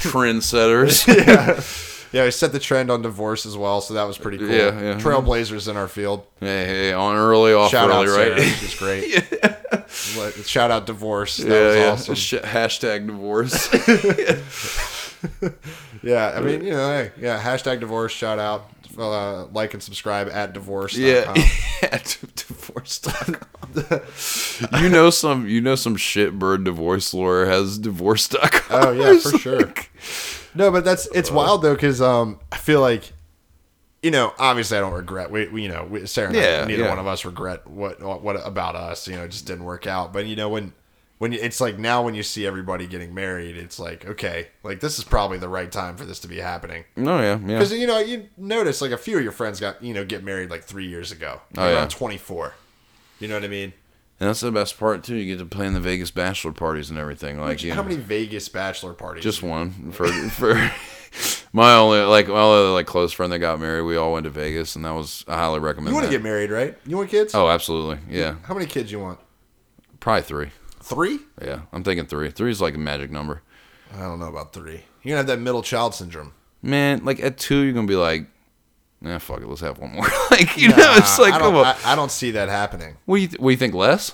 Trendsetters. yeah, Yeah, we set the trend on divorce as well, so that was pretty cool. Yeah, yeah. Trailblazers in our field. hey, hey, on early, off Shout early, out right? Sarah, she's great. Let- Shout out divorce. That yeah, was yeah. awesome. Sh- hashtag divorce. Yeah, I mean, you know, hey, yeah, hashtag divorce, shout out. Uh, like and subscribe at divorce. yeah, yeah. divorce. you know some. You know some shitbird divorce lawyer has divorce.com. Oh yeah, for sure. No, but that's it's wild though because um I feel like you know obviously I don't regret we, we you know we, Sarah and I, Yeah, neither yeah. one of us regret what what about us you know it just didn't work out but you know when when you, it's like now when you see everybody getting married it's like okay like this is probably the right time for this to be happening No, yeah, yeah. because you know you notice like a few of your friends got you know get married like three years ago Oh, around yeah. 24 you know what I mean And that's the best part too. You get to play in the Vegas bachelor parties and everything. Like, you how know, many Vegas bachelor parties just one for for my only like my other like close friend that got married. We all went to Vegas, and that was I highly recommend. you want to get married right you want kids Oh, absolutely. Yeah, how many kids you want probably three. Three Yeah, I'm thinking three. Three is like a magic number. I don't know about three. You're gonna have that middle child syndrome. Man, like at two, you're gonna be like, nah, fuck it, let's have one more. like, you know, it's like, I don't, on. I, I don't see that happening. what do you th- what do you think? Less?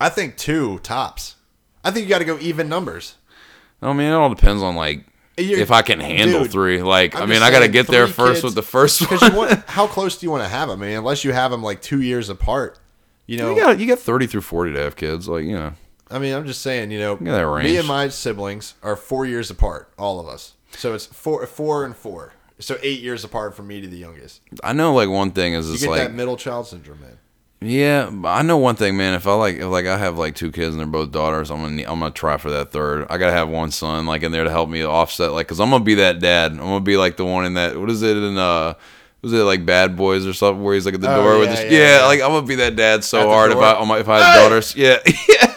I think two tops. I think you got to go even numbers. I mean, it all depends on like You're- if I can handle dude, three. Like, I'm i mean, I got to get there first kids- with the first one. You want, how close do you want to have them? I mean, unless you have them like two years apart. You know, you got you got thirty through forty to have kids. Like, you know, I mean, I'm just saying. You know, me and my siblings are four years apart, all of us. So it's four, four and four. So eight years apart from me to the youngest. I know like one thing is You it's get like that middle child syndrome, man. Yeah, but I know one thing, man. If I like, if like I have like two kids and they're both daughters, I'm gonna, I'm gonna try for that third. I gotta have one son like in there to help me offset, like, cause I'm gonna be that dad. I'm gonna be like the one in that. What is it in uh? Was it like Bad Boys or something where he's like at the Oh, door with yeah, his yeah, yeah, yeah. like I'm gonna be that dad At so the hard if door? I my, if I had daughters, yeah, yeah.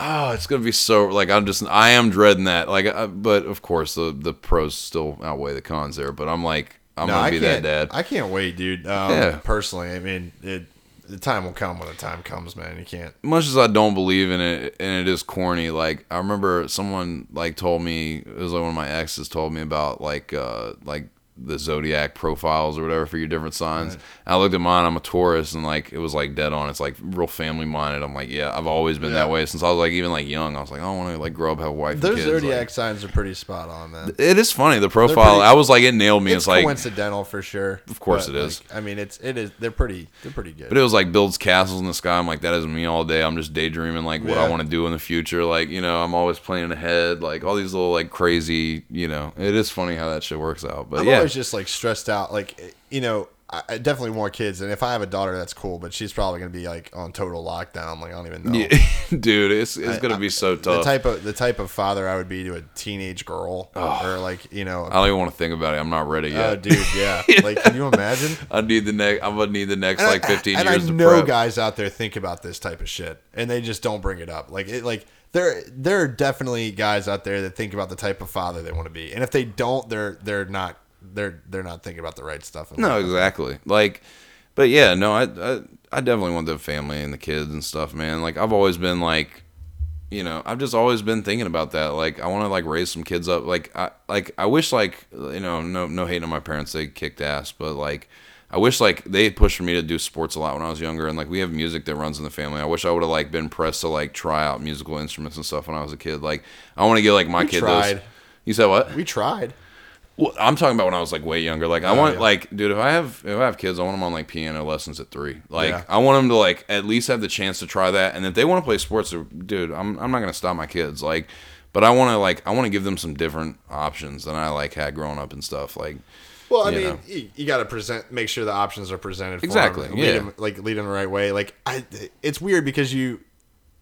Oh, it's gonna be so like I'm just I am dreading that like, uh, but of course the the pros still outweigh the cons there. But I'm like I'm No, gonna I be that dad. I can't wait, dude. Um, Yeah. Personally, I mean, it, the time will come when the time comes, man. You can't. much as I don't believe in it and it is corny, like I remember someone like told me it was like one of my exes told me about like uh like the zodiac profiles or whatever for your different signs. And I looked at mine, I'm a Taurus and like it was like dead on. It's like real family minded. I'm like, yeah, I've always been that way since I was like even like young. I was like, I want to like grow up, have a wife, Those kids. zodiac Like, signs are pretty spot on, man. it is funny the profile. pretty- I was like, it nailed me. It's, It's, like, coincidental for sure. Of course but, it is. like, I mean, it's it is. They're pretty. They're pretty good. But it was like builds castles in the sky. I'm like, that is me all day. I'm just daydreaming like what I want to do in the future. Like, you know, I'm always planning ahead. Like all these little like crazy, you know, it is funny how that shit works out. But I'm yeah, always just like stressed out. Like you know, I, I definitely want kids, and if I have a daughter, that's cool. But she's probably gonna be like on total lockdown. Like I don't even know. Yeah, dude, it's it's gonna be so tough. The type of the type of father I would be to a teenage girl, or like you know, I don't even want to think about it. I'm not ready oh yet. dude, yeah. Like, can you imagine? I need the next. I'm gonna need the next And like I- 15 and years I to know prep. guys out there think about this type of shit, and they just don't bring it up. Like it, like there there are definitely guys out there that think about the type of father they want to be, and if they don't, they're they're not they're they're not thinking about the right stuff. No, life. exactly. Like, but yeah, no, I, I, I definitely want the family and the kids and stuff, man. Like, I've always been like, you know, I've just always been thinking about that. Like, I want to like raise some kids up. Like, I, like, I wish like, you know, no, no hating on my parents, they kicked ass, but like, I wish like they pushed for me to do sports a lot when I was younger, and like we have music that runs in the family. I wish I would have like been pressed to like try out musical instruments and stuff when I was a kid. Like, I want to get like my We kid tried. those. You said what? we tried. Well, I'm talking about when I was like way younger. Like I Oh, want yeah. like dude, if I have if I have kids, I want them on like piano lessons at three. Like Yeah. I want them to like at least have the chance to try that. And if they want to play sports, dude, I'm I'm not gonna stop my kids. Like, but I want to like I want to give them some different options than I like had growing up and stuff. Like Well, I you mean, you, you got to present, make sure the options are presented. For Exactly, them, lead yeah. 'em- like lead them the right way. Like I, it's weird because you,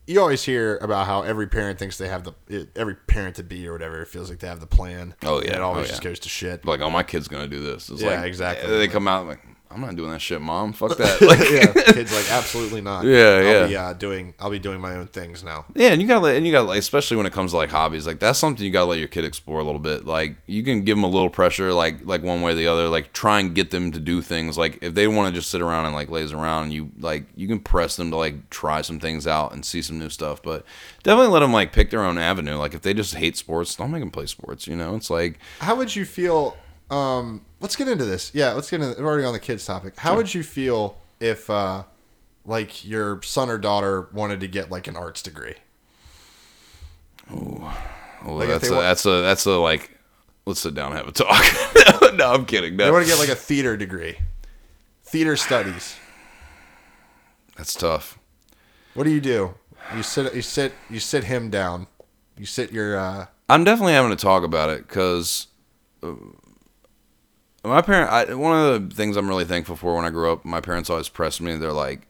you always hear about how every parent thinks they have the every parent to be or whatever it feels like they have the plan. Oh, yeah. and it always Oh, just goes to shit. like oh my kid's gonna do this. It's Yeah, like exactly. They come out like I'm not doing that shit, mom. Fuck that. Like, yeah, kids like absolutely not. Yeah, I'll yeah. Be, uh, doing I'll be doing my own things now. Yeah, and you gotta let, and you gotta like, especially when it comes to like hobbies, like that's something you gotta let your kid explore a little bit. Like you can give them a little pressure, like like one way or the other. Like try and get them to do things. Like if they want to just sit around and like laze around, and you like you can press them to like try some things out and see some new stuff. But definitely let them like pick their own avenue. Like if they just hate sports, don't make them play sports. You know, it's like How would you feel? Um, let's get into this. Yeah, let's get into. We're already on the kids topic. How would you feel if, uh, like, your son or daughter wanted to get like an arts degree? oh, Like, if that's they a, wa- that's a that's a like. Let's sit down and have a talk. no, I'm kidding. They No, want to get like a theater degree, theater studies. that's tough. What do you do? You sit. You sit. You sit him down. You sit your. uh I'm definitely having to talk about it because my parent. I, one of the things I'm really thankful for when I grew up, my parents always pressed me. They're like,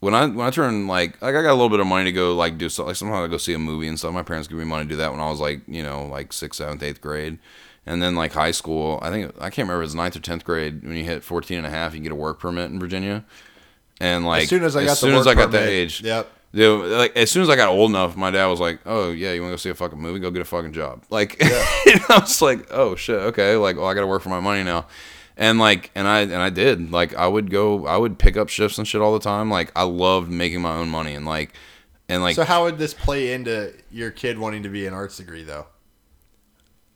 when I when I turned like like I got a little bit of money to go like do something. Like sometimes I go see a movie and stuff. My parents give me money to do that when I was like you know like sixth, seventh, eighth grade. And then like high school, I think I can't remember it was ninth or tenth grade when you hit 14 and a half, you get a work permit in Virginia. And like as soon as I got as soon the as I got that age, Yep. Dude, like as soon as I got old enough, my dad was like, "Oh yeah, you want to go see a fucking movie? Go get a fucking job." Like, and I was like, "Oh shit, okay." Like, well, I got to work for my money now, and like, and I and I did. Like, I would go, I would pick up shifts and shit all the time. Like, I loved making my own money, and like, and like, So how would this play into your kid wanting to be an arts degree though?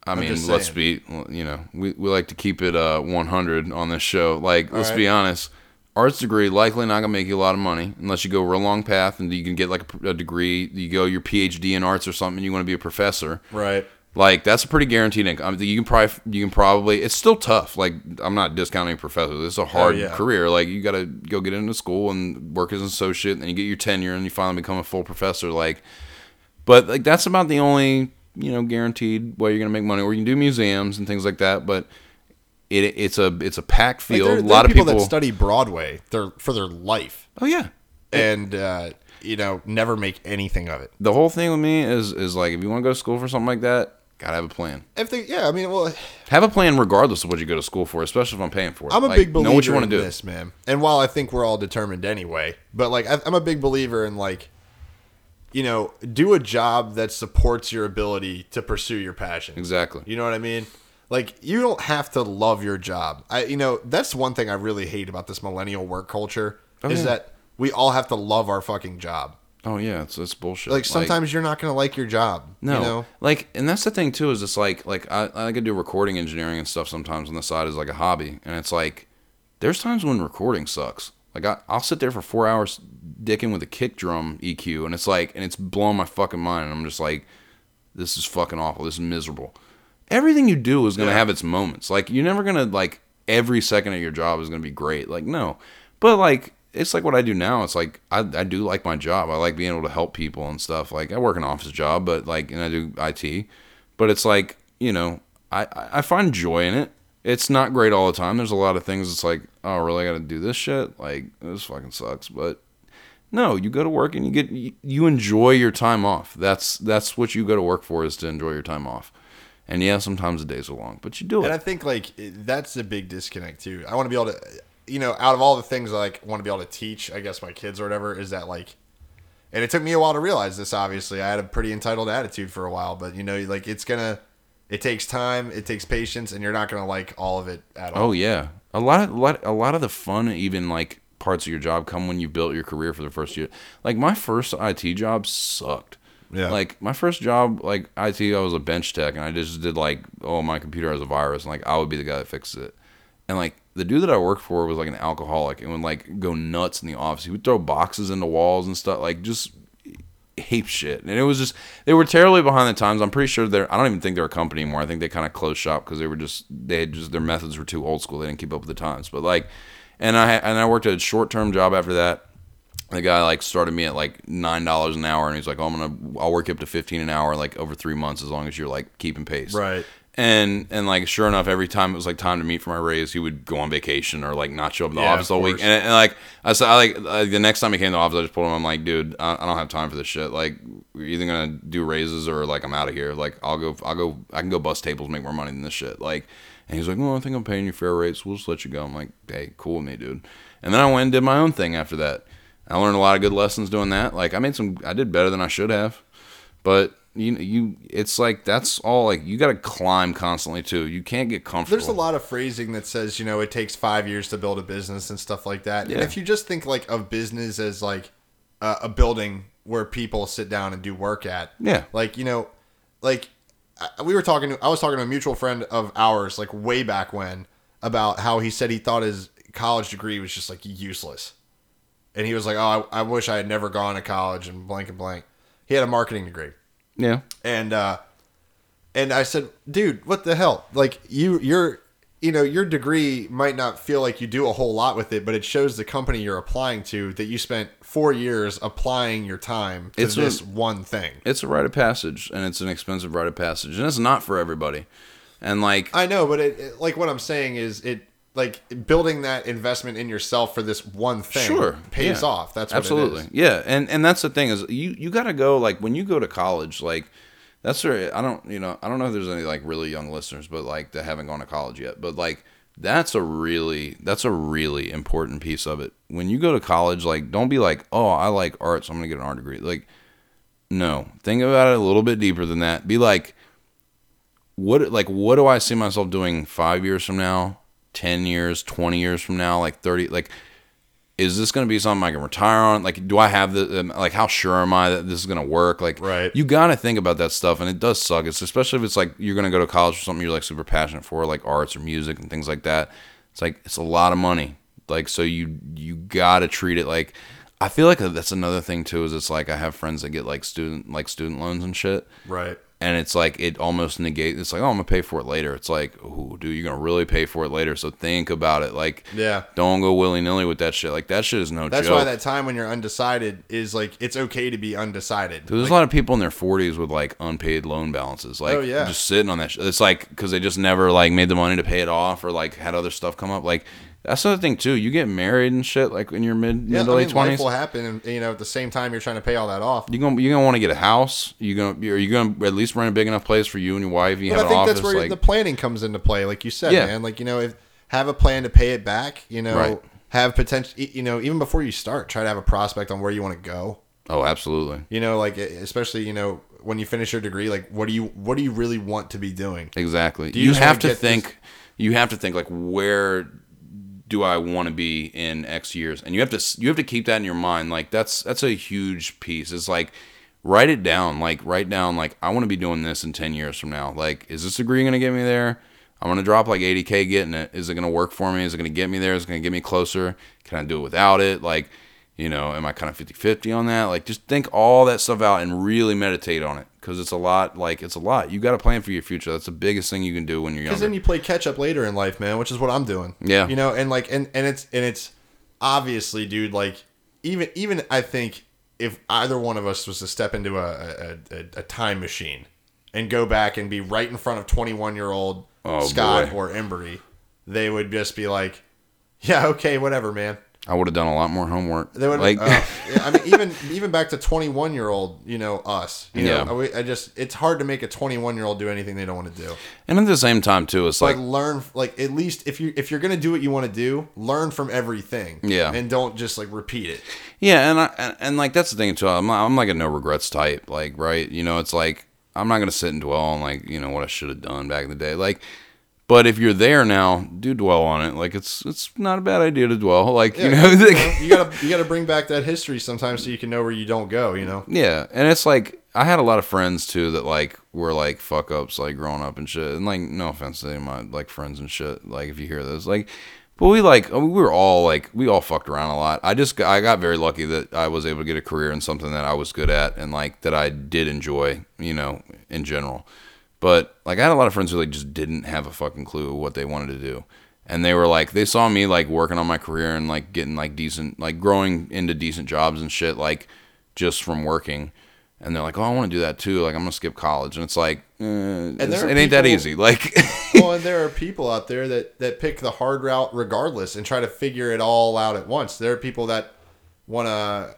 I mean, let's be, you know, we, we like to keep it uh 100 on this show. Like, let's right. be honest. Arts degree likely not gonna make you a lot of money unless you go a real long path and you can get like a, a degree. You go your PhD in arts or something. You want to be a professor. Right. Like that's a pretty guaranteed income. I mean, you can probably you can probably it's still tough. Like I'm not discounting professors. It's a oh, hard Oh, yeah. career. Like you got to go get into school and work as an associate, and then you get your tenure, and you finally become a full professor. Like, but like that's about the only you know guaranteed way you're gonna make money. Or you can do museums and things like that. But it it's a it's a packed Like, field. there, a lot of people, people. that study Broadway their for their life oh yeah. and uh, you know never make anything of it. The whole thing with me is is like if you want to go to school for something like that, gotta have a plan. If they, yeah, I mean, well, Have a plan regardless of what you go to school for, especially if I'm paying for it. I'm a Like, big believer know what you want in to do. this, man. And while I think we're all determined anyway, but like I, I'm a big believer in like, you know, do a job that supports your ability to pursue your passion. Exactly. You know what I mean? Like you don't have to love your job. I, you know, that's one thing I really hate about this millennial work culture oh, is yeah. that we all have to love our fucking job. Oh yeah, it's it's bullshit. Like sometimes you're not gonna like your job. no, You know? like, and that's the thing too is it's like like I I could do recording engineering and stuff sometimes on the side as like a hobby, and it's like there's times when recording sucks. Like I, I'll sit there for four hours dicking with a kick drum EQ, and it's like and it's blowing my fucking mind, and I'm just like, this is fucking awful. This is miserable. Everything you do is gonna Yeah. have its moments. Like you're never gonna like every second of your job is gonna be great. Like no, but like it's like what I do now. It's like I, I do like my job. I like being able to help people and stuff. Like I work an office job, but like and I do IT, but it's like you know I I find joy in it. It's not great all the time. There's a lot of things. It's like oh really I got to do this shit. Like this fucking sucks. But no, you go to work and you get you- you enjoy your time off. That's that's what you go to work for is to enjoy your time off. And yeah, sometimes the days are long, but you do it. And I think like that's a big disconnect too. I want to be able to, you know, out of all the things I like want to be able to teach, I guess my kids or whatever, is that like, and it took me a while to realize this. Obviously, I had a pretty entitled attitude for a while, but you know, like it's gonna, it takes time, it takes patience, and you're not gonna like all of it at all. Oh yeah, a lot of lot, a lot of the fun, even like parts of your job, come when you built your career for the first year. Like my first IT job sucked. Yeah. Like my first job, like IT, I was a bench tech, and I just did like, oh, my computer has a virus, and like I would be the guy that fixes it. And like the dude that I worked for was like an alcoholic and would like go nuts in the office. He would throw boxes into walls and stuff, like just ape shit. And it was just they were terribly behind the times. I'm pretty sure they're I don't even think they're a company anymore. I think they kind of closed shop because they were just they had just their methods were too old school. They didn't keep up with the times. But like, and I and I worked a short term job after that. The guy like started me at like nine dollars an hour, and he's like, "Oh, I'm gonna I'll work up to fifteen an hour like over three months as long as you're like keeping pace." Right. And and like sure enough, every time it was like time to meet for my raise, he would go on vacation or like not show up in the Yeah, office of all week. course. And, and like I said, I like the next time he came to the office, I just pulled him. I'm like, dude, I, I don't have time for this shit. Like, we're either gonna do raises or like I'm out of here. Like, I'll go, I'll go, I can go bust tables, make more money than this shit. Like, And he's like, "Well, I think I'm paying you fair rates. We'll just let you go." I'm like, "Hey, cool with me, dude." And then I went and did my own thing after that. I learned a lot of good lessons doing that. Like I made some, I did better than I should have, but you you, it's like that's all. Like you got to climb constantly too. You can't get comfortable. There's a lot of phrasing that says, you know, it takes five years to build a business and stuff like that. And if you just think like of business as like uh, a building where people sit down and do work at, Yeah. like you know, like we were talking. I was talking to a mutual friend of ours, like way back when, about how he said he thought his college degree was just like useless, and he was like, "Oh, I, I wish I had never gone to college." And blank and blank. He had a marketing degree yeah. and uh and I said, "Dude, what the hell? Like you you're you know, your degree might not feel like you do a whole lot with it, but it shows the company you're applying to that you spent 4 years applying your time to It's a- this one thing." It's a rite of passage, and it's an expensive rite of passage, and it's not for everybody. And like, I know, but it, it like what I'm saying is it like building that investment in yourself for this one thing sure. pays yeah. off. That's what absolutely. It is. yeah. And and that's the thing is you you got to go like when you go to college like that's where i don't you know i don't know if there's any like really young listeners but like that haven't gone to college yet but like that's a really that's a really important piece of it. When you go to college like don't be like oh i like art so i'm gonna get an art degree. Like no. Think about it a little bit deeper than that. Be like what like what do i see myself doing five years from now 10 years 20 years from now like 30 like is this going to be something I can retire on? Like, do I have the um, like? How sure am I that this is going to work? Like, Right. You got to think about that stuff, and it does suck. It's especially if it's like you're going to go to college for something you're like super passionate for, like arts or music and things like that. It's like it's a lot of money. Like, so you you got to treat it like. I feel like that's another thing too. Is it's like I have friends that get like student like student loans and shit Right. And it's like it almost negates. It's like, oh, I'm gonna pay for it later. It's like, oh, dude, you're gonna really pay for it later. So think about it. Like, Yeah. don't go willy nilly with that shit. Like that shit is no That's joke. why that time when you're undecided is like it's okay to be undecided. There's a lot of people in their 40s with like unpaid loan balances, like Oh, yeah. just sitting on that. Shit. It's like because they just never like made the money to pay it off, or like had other stuff come up. Like that's another thing too. You get married and shit, like in your mid yeah, mid to I late mean, life twenties. will happen, and you know, at the same time you're trying to pay all that off. You're gonna you're gonna want to get a house. You're gonna are you gonna at least rent a big enough place for you and your wife? You But have I an think office. that's where like the planning comes into play, like you said, Yeah. man. Like you know, if have a plan to pay it back, you know, Right. have potential. You know, even before you start, try to have a prospect on where you want to go. oh, absolutely, You know, like especially you know when you finish your degree, like what do you what do you really want to be doing? exactly. you You, have to think. You have to think like where do I want to be in X years, and you have to you have to keep that in your mind. Like that's that's a huge piece. It's like write it down. Like write down like I want to be doing this in ten years from now. Like is this degree gonna get me there? I'm gonna drop like 80k getting it. Is it gonna work for me? Is it gonna get me there? Is it gonna get me closer? Can I do it without it? Like, you know, am I kind of 50-50 on that? Like, just think all that stuff out and really meditate on it because it's a lot. Like, it's a lot. You got to plan for your future. That's the biggest thing you can do when you're young. Because then you play catch up later in life, man, which is what I'm doing. Yeah. You know, and like and, and it's and it's obviously, dude, like even even I think if either one of us was to step into a a, a, a time machine and go back and be right in front of 21 year old Oh, Scott boy. or Embrey, they would just be like, Yeah, okay, whatever, man. I would have done a lot more homework. They would like, uh, I mean, even even back to 21 year old, you know, us. You Yeah. know, I, just it's hard to make a 21 year old do anything they don't want to do. and at the same time too, it's But like learn, like at least if you if you're gonna do what you want to do, learn from everything. Yeah. and don't just like repeat it. Yeah, and I and, and like that's the thing too. I'm I'm like a no regrets type. Like right, you know, it's like I'm not gonna sit and dwell on like you know what I should have done back in the day. Like, but if you're there now, do dwell on it. Like it's it's not a bad idea to dwell. Like you know, like, you gotta you gotta bring back that history sometimes so you can know where you don't go. You know. yeah, and it's like I had a lot of friends too that like were like fuck ups like growing up and shit. And like no offense to any of my like friends and shit. Like if you hear this, like. But we like I mean, we were all like we all fucked around a lot. I just got, I got very lucky that I was able to get a career in something that I was good at and like that I did enjoy, you know, in general. But like I had a lot of friends who like just didn't have a fucking clue what they wanted to do. And they were like they saw me like working on my career and like getting like decent like growing into decent jobs and shit like just from working. And they're like, "Oh, I want to do that too. Like I'm going to skip college." And it's like, eh, it's- there are it ain't that easy. Like well, and there are people out there that that pick the hard route regardless and try to figure it all out at once. There are people that want to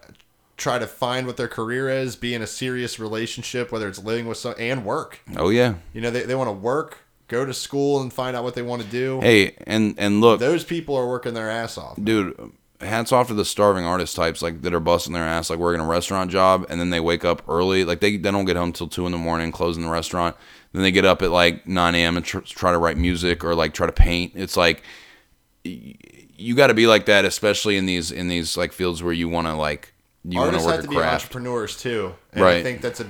try to find what their career is, be in a serious relationship, whether it's living with some and work. Oh yeah. You know, they, they want to work, go to school and find out what they want to do. Hey, and and look, Those people are working their ass off. dude hats off to the starving artist types like that are busting their ass like working a restaurant job and then they wake up early like they, they don't get home till 2 in the morning closing the restaurant then they get up at like 9 a.m and tr- try to write music or like try to paint it's like y- you got to be like that especially in these in these like fields where you want to like you want to Artists work have to be entrepreneurs too. And I think that's a,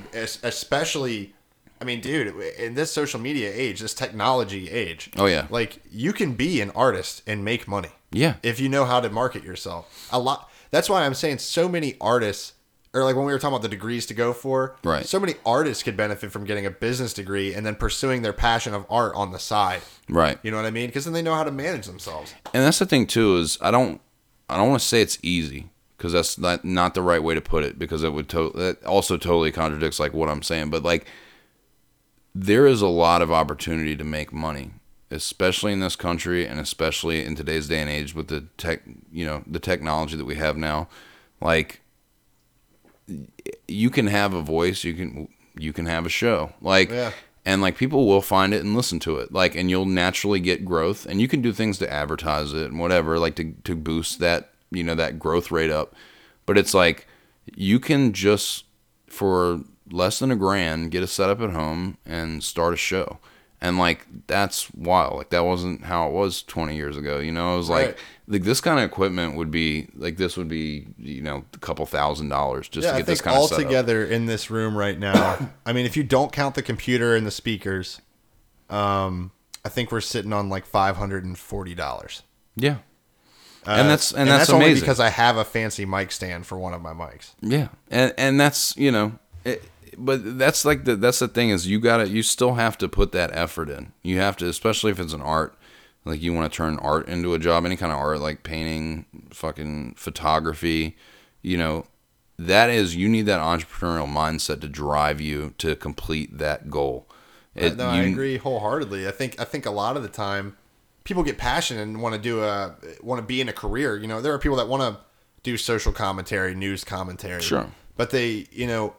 especially. I mean, dude, in this social media age, this technology age. Oh, yeah. Like you can be an artist and make money. Yeah. If you know how to market yourself, a lot. That's why I'm saying so many artists, or like when we were talking about the degrees to go for. Right. So many artists could benefit from getting a business degree and then pursuing their passion of art on the side. right You know what I mean? Because then they know how to manage themselves. and that's the thing too is I don't I don't want to say it's easy because that's not not the right way to put it because it would to- that also totally contradicts like what I'm saying but like there is a lot of opportunity to make money especially in this country and especially in today's day and age with the tech you know the technology that we have now like you can have a voice you can you can have a show like Yeah. and like people will find it and listen to it like and you'll naturally get growth and you can do things to advertise it and whatever like to, to boost that you know that growth rate up but it's like you can just for less than a grand get a setup at home and start a show and like that's wild like that wasn't how it was 20 years ago you know it was like Right. like this kind of equipment would be like this would be you know a couple thousand dollars just yeah, to I get this think kind all of all together in this room right now. I mean, if you don't count the computer and the speakers, um, I think we're sitting on like five hundred and forty dollars. yeah Uh, and that's and, that's, only amazing because I have a fancy mic stand for one of my mics. Yeah, and and that's you know, it, but that's like the that's the thing is you gotta you still have to put that effort in. You have to, especially if it's an art, like you want to turn art into a job, any kind of art like painting, fucking photography, you know, that is you need that entrepreneurial mindset to drive you to complete that goal. Uh, it- no, I agree wholeheartedly. I think I think a lot of the time people get passionate and want to do a want to be in a career. You know, there are people that want to do social commentary, news commentary. Sure. but they you know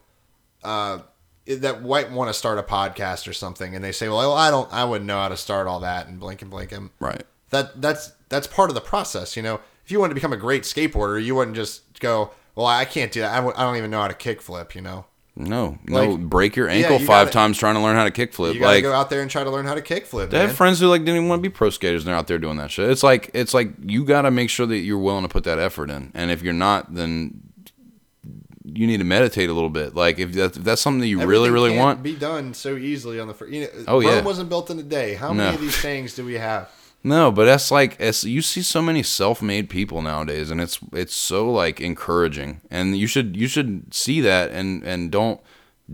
uh, that might want to start a podcast or something, and they say, "Well, I don't, I wouldn't know how to start all that," and blink and blink them. Right. That that's that's part of the process. You know, if you want to become a great skateboarder, you wouldn't just go, "Well, I can't do that. I w- I don't even know how to kickflip." You know. No, no, Like, break your yeah, ankle you five gotta- times trying to learn how to kickflip. You gotta Like go out there and try to learn how to kickflip. I have friends who like didn't even want to be pro skaters and they're out there doing that shit. It's like it's like you got to make sure that you're willing to put that effort in, and if you're not, then you need to meditate a little bit. Like if that's, if that's something that you really Everything really can't want, be done so easily on the first. You know, Oh, Rome yeah. wasn't built in a day. How many No. of these things do we have? No. But that's like it's, you see so many self-made people nowadays, and it's it's so like encouraging, and you should you should see that and and don't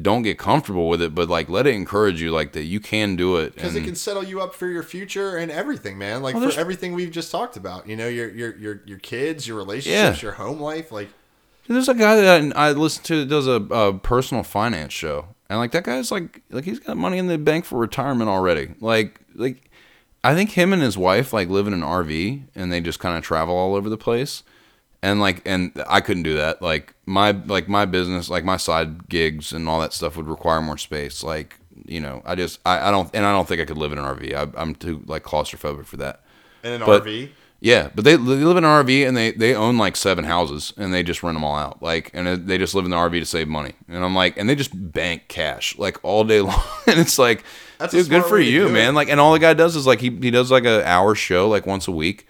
don't get comfortable with it, but like let it encourage you, like that you can do it. Because it can settle you up for your future and everything, man. Like Well, for everything we've just talked about. You know, your your your your kids, your relationships, Yeah. your home life. Like There's a guy that I listen to that does a, a personal finance show, and like that guy's like like he's got money in the bank for retirement already. Like like I think him and his wife like live in an RV and they just kind of travel all over the place. And like and I couldn't do that. Like my like my business, like my side gigs and all that stuff would require more space. Like you know, I just I, I don't and I don't think I could live in an RV. I, I'm too like claustrophobic for that. in an But- RV. Yeah, but they, they live in an RV and they, they own like seven houses and they just rent them all out. Like, and they just live in the RV to save money. And I'm like, and they just bank cash like all day long. and it's like, That's a dude, good for you, man. Like, and all the guy does is like he he does like a hour show like once a week,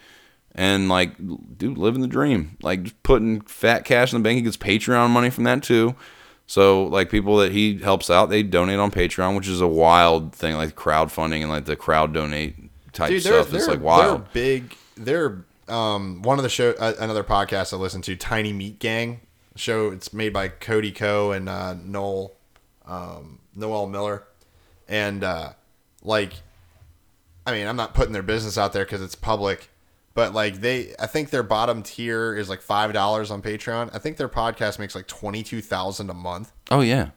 and like, dude, living the dream. Like, just putting fat cash in the bank. He gets Patreon money from that too. So like people that he helps out, they donate on Patreon, which is a wild thing, like crowdfunding and like the crowd donate type Dude, they're, stuff. they're, it's like wild. they're big. They're um one of the show uh, another podcast I listen to, Tiny Meat Gang show. It's made by Cody Ko and uh, Noel um, Noel Miller, and uh, like, I mean, I'm not putting their business out there because it's public, but like they, I think their bottom tier is like five dollars on Patreon. I think their podcast makes like twenty two thousand a month. Oh yeah.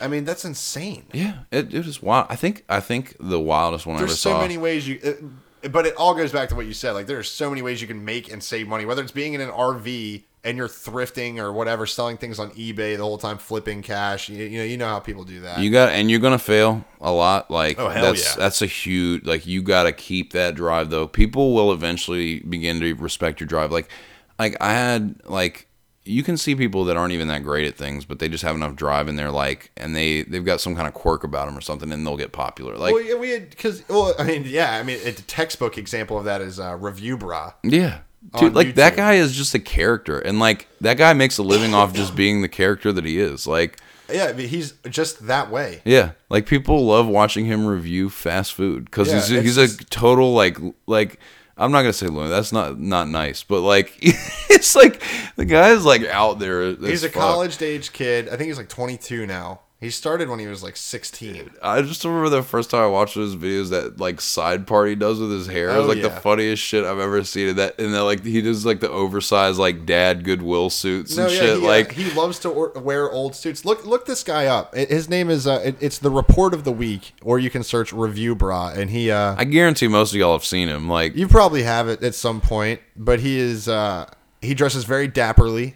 I mean, that's insane. Yeah, it, it was wild. I think I think the wildest one I ever There's so saw. many ways you, it, but it all goes back to what you said. Like there are so many ways you can make and save money, whether it's being in an RV and you're thrifting or whatever, selling things on eBay the whole time, flipping cash. You, you know, you know how people do that. You got and you're gonna fail a lot. Like Oh, hell that's yeah. that's a huge like you gotta keep that drive though. People will eventually begin to respect your drive. Like like I had like you can see people that aren't even that great at things, but they just have enough drive and they're like and they they've got some kind of quirk about them or something and they'll get popular. Like well, yeah, we had because well, I mean, yeah, I mean, a textbook example of that is uh, Reviewbrah. Yeah. Dude, like that guy is just a character and like that guy makes a living off just being the character that he is. Like Yeah, I mean, he's just that way. Yeah, like people love watching him review fast food because Yeah, he's it's he's just- a total like like I'm not gonna say. That's not not nice, but like it's like the guy's like out there. as He's a fuck. college age kid. I think he's like 22 now. He started when he was like 16. I just remember the first time I watched his videos that like side part he does with his hair Oh, is like the funniest shit I've ever seen. And that and that like he does like the oversized like dad Goodwill suits No, and yeah, shit. he, uh, like he loves to or- wear old suits. Look, look this guy up. His name is uh, it- it's the Report of the Week, or you can search Reviewbrah, and he uh, I guarantee most of y'all have seen him. Like you probably have it at some point. But he is uh, he dresses very dapperly,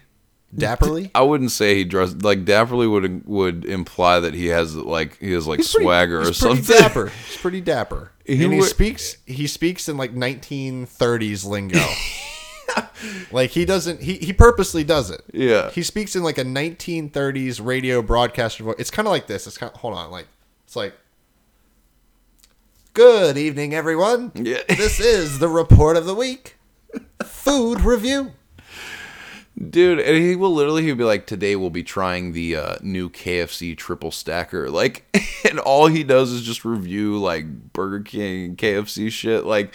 dapperly. I wouldn't say he dressed like dapperly would would imply that he has like he has like He's pretty- swagger or pretty something. Dapper. He's pretty dapper. He and he speaks he speaks in like 1930s lingo. like he doesn't he, he purposely does it. Yeah. He speaks in like a 1930s radio broadcaster voice. It's kind of like this. It's kind of, hold on, like it's like Good evening everyone. Yeah. this is the report of the week. Food review. Dude, and he will literally he'll be like, Today we'll be trying the uh, new KFC triple stacker. Like and all he does is just review like Burger King KFC shit. Like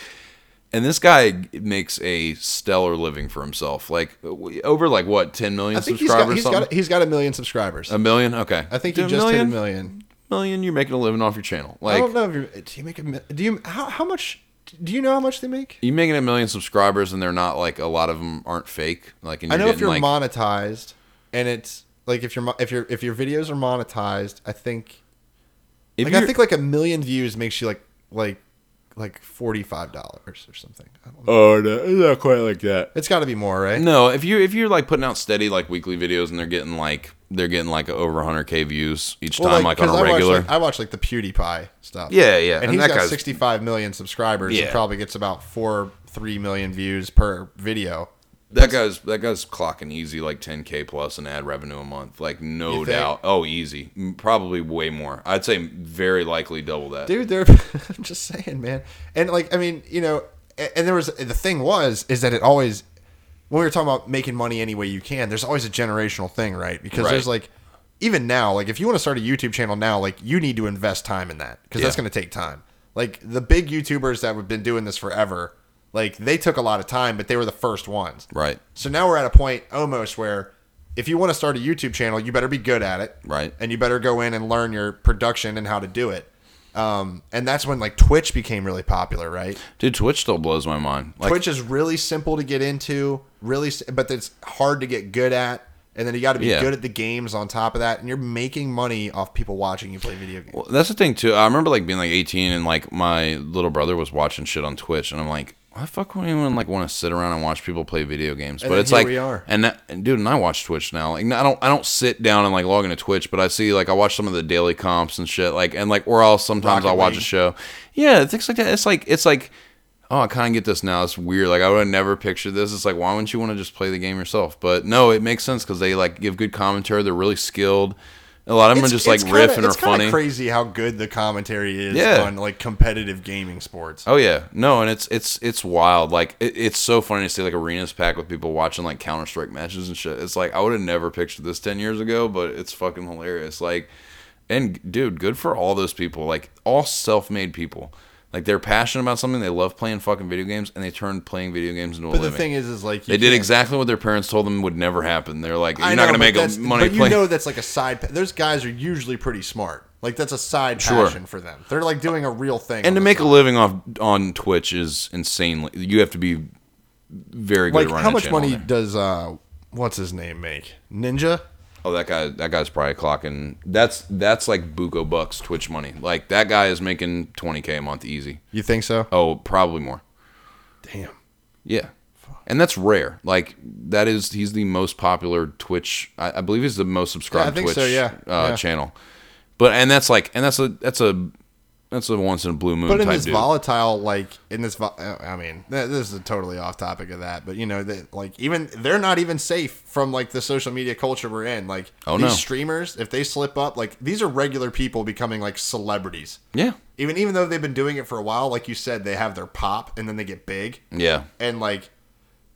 and this guy makes a stellar living for himself. Like over like what, ten million I think he's got, subscribers? he's got he's got a million subscribers. a million? Okay. I think he Dude, just hit a million. Million, you're making a living off your channel. like I don't know if you do you make a do you how how much do you know how much they make? you making a million subscribers and they're not like a lot of them aren't fake. Like I know if you're like, monetized and it's like if you're if your if your videos are monetized, I think if like I think like a million views makes you like like like forty five dollars or something. I don't know. Oh no, not quite like that. It's got to be more, right? No, if you if you're like putting out steady like weekly videos and they're getting like they're getting like over 100k views each Well, time, like, on 'cause a I watch, regular. like, I watch like the PewDiePie stuff. Yeah, yeah, and, and he's that got sixty five million subscribers. and Yeah. probably gets about four, three million views per video. That guy's that guy's clocking easy like 10k plus in ad revenue a month, like no doubt. Oh, easy, probably way more. I'd say very likely double that. dude they're i'm just saying man and like i mean you know and there was the thing was is that it always when we were talking about making money any way you can there's always a generational thing right because Right. there's like even now like if you want to start a youtube channel now like you need to invest time in that because that's going to take time like the big youtubers that have been doing this forever like they took a lot of time but they were the first ones Right, so now we're at a point almost where if you want to start a YouTube channel, you better be good at it. Right. And you better go in and learn your production and how to do it. Um, and that's when like Twitch became really popular, right? dude, Twitch still blows my mind. Like, Twitch is really simple to get into, really, but it's hard to get good at. And then you got to be Yeah. good at the games on top of that, and you're making money off people watching you play video games. Well, that's the thing too. I remember like being like 18 and like my little brother was watching shit on Twitch, and I'm like, why the fuck would anyone like want to sit around and watch people play video games? And but it's like, we are. and, that, and dude, and I watch Twitch now. Like, I don't, I don't sit down and like log into Twitch, but I see like I watch some of the daily comps and shit. Like, and like, or else sometimes Rocket I'll watch League. a show. Yeah, things like that. It's like, it's like. Oh, I kind of get this now. It's weird. Like I would have never pictured this. It's like, why wouldn't you want to just play the game yourself? But no, it makes sense because they like give good commentary. They're really skilled. A lot of them are just like kinda- riff and are it's funny. crazy how good the commentary is Yeah. on like competitive gaming sports. Oh yeah, no, and it's it's it's wild. Like it, it's so funny to see like arenas packed with people watching like Counter Strike matches and shit. It's like I would have never pictured this ten years ago, but it's fucking hilarious. Like, and dude, good for all those people. Like all self-made people. Like they're passionate about something. They love playing fucking video games, and they turned playing video games into a But the living. thing is, is like they did exactly what their parents told them would never happen. They're like, you're I not know, gonna make that's- a money But you playing. know that's like a side. pa- Those guys are usually pretty smart. Like that's a side Sure. passion for them. They're like doing a real thing. and to the make a side. living off on Twitch is insanely. You have to be very good. like at running how a much channel money there. does uh what's his name make? Ninja. Oh, that guy. That guy's probably clocking. That's that's like buco bucks Twitch money. Like that guy is making twenty k a month easy. You think so? Oh, probably more. Damn. Yeah. and that's rare. Like that is he's the most popular Twitch. I, I believe he's the most subscribed think Twitch so, yeah. Uh, Yeah. channel. But and that's like and that's a that's a that's a once in a blue moon But in this dude. volatile, like in this, vo- uh, I mean, th- this is totally off topic of that. But you know, that like even they're not even safe from like the social media culture we're in. Like Oh, these no. streamers, if they slip up, like these are regular people becoming like celebrities. yeah, Even even though they've been doing it for a while, like you said, they have their pop and then they get big. yeah, and like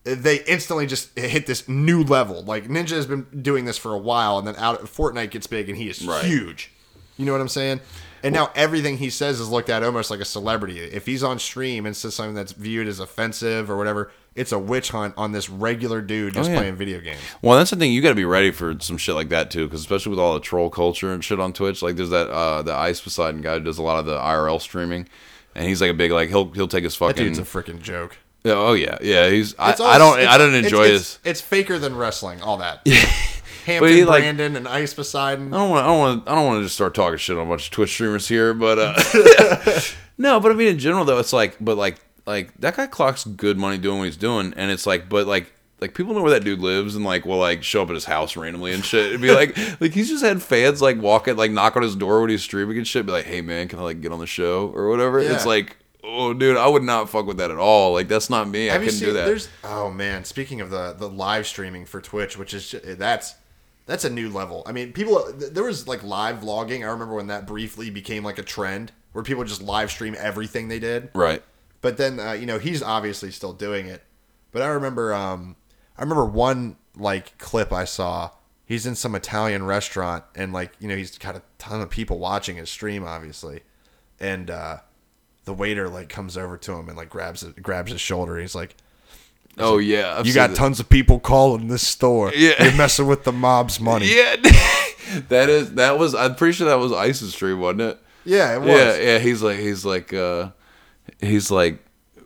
they instantly just hit this new level. Like Ninja has been doing this for a while, and then out Fortnite gets big, and he is Right. huge. You know what I'm saying? And now everything he says is looked at almost like a celebrity. If he's on stream and says something that's viewed as offensive or whatever, it's a witch hunt on this regular dude just Oh, yeah. playing video games. Well, that's the thing. You got to be ready for some shit like that too, because especially with all the troll culture and shit on Twitch. Like, there's that uh, the Ice Poseidon guy who does a lot of the IRL streaming, and he's like a big like he'll he'll take his That fucking. dude's a freaking joke. Oh yeah, yeah. He's I, all- I don't I don't it's- enjoy it's, his. It's faker than wrestling. All that. Hampton he, like- Brandon and Ice Poseidon. I don't want. I don't want. I don't want to just start talking shit on a bunch of Twitch streamers here, but uh, no. But I mean, in general, though, it's like, but like, like that guy clocks good money doing what he's doing, and it's like, but like, like people know where that dude lives, and like will like show up at his house randomly and shit. It'd be like, like he's just had fans like walk at like knock on his door when he's streaming and shit. Be like, hey man, can I like get on the show or whatever? Yeah. It's like. Oh, dude, I would not fuck with that at all. Like, that's not me. I Have you couldn't seen? do that. There's oh man. Speaking of the the live streaming for Twitch, which is that's that's a new level. I mean, people there was like live vlogging. I remember when that briefly became like a trend where people just live stream everything they did. Right. But then uh, you know he's obviously still doing it. But I remember um I remember one like clip I saw. He's in some Italian restaurant and like you know he's got a ton of people watching his stream obviously, and uh, the waiter like comes over to him and like grabs grabs his shoulder. He's like. Oh yeah. I've You got that. tons of people calling this store. Yeah. You're messing with the mob's money. Yeah, that is that was. I'm pretty sure that was Ice's stream, wasn't it? Yeah, it was. Yeah, yeah. He's like, he's like, uh, he's like,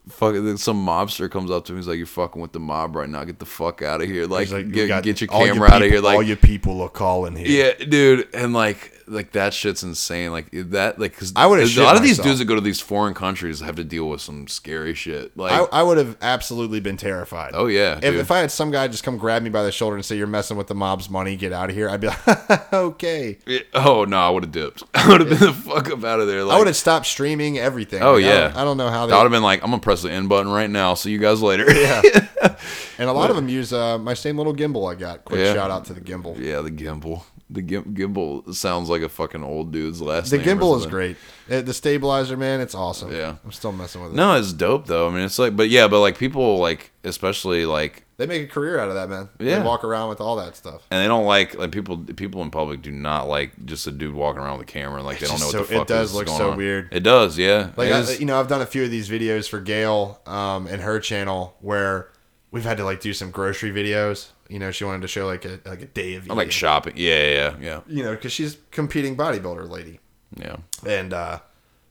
fucking. Some mobster comes up to him. He's like, "You're fucking with the mob right now. Get the fuck out of here. Like, like, you get, got- get your camera out of here. Like, all your people are calling here. yeah, dude. And like, like that shit's insane. Like that, like, cause I would've a lot of these dudes that go to these foreign countries have to deal with some scary shit. Like, I, I would have absolutely been terrified. Oh, yeah, If, if I had some guy just come grab me by the shoulder and say you're messing with the mob's money, get out of here, I'd be like, okay. yeah, oh no, I would have dipped. I would have been the fuck up out of there. Like, I would have stopped streaming everything. Oh Like, I yeah, don't, I don't know how I they. would have been like, I'm gonna press the end button right now. See you guys later. Yeah. and a lot of them use uh, my same little gimbal I got. Quick Yeah. shout out to the gimbal. Yeah, the gimbal. The gim- gimbal sounds like a fucking old dude's last The name. or gimbal is great. Uh, The stabilizer, man, it's awesome. Yeah. I'm still messing with it. No, it's dope though. I mean, it's like, but yeah, but like people like, especially like, They make a career out of that, man. Yeah. They walk around with all that stuff. and they don't like like people. People in public do not like just a dude walking around with a camera. Like they don't know just what so- the it does look so on. weird. It does, yeah. Like I, you know, I've done a few of these videos for Gail um, and her channel where we've had to like do some grocery videos. You know, she wanted to show like a like a day of I like shopping. Yeah, yeah, yeah, You know, because she's competing bodybuilder lady, yeah. and uh,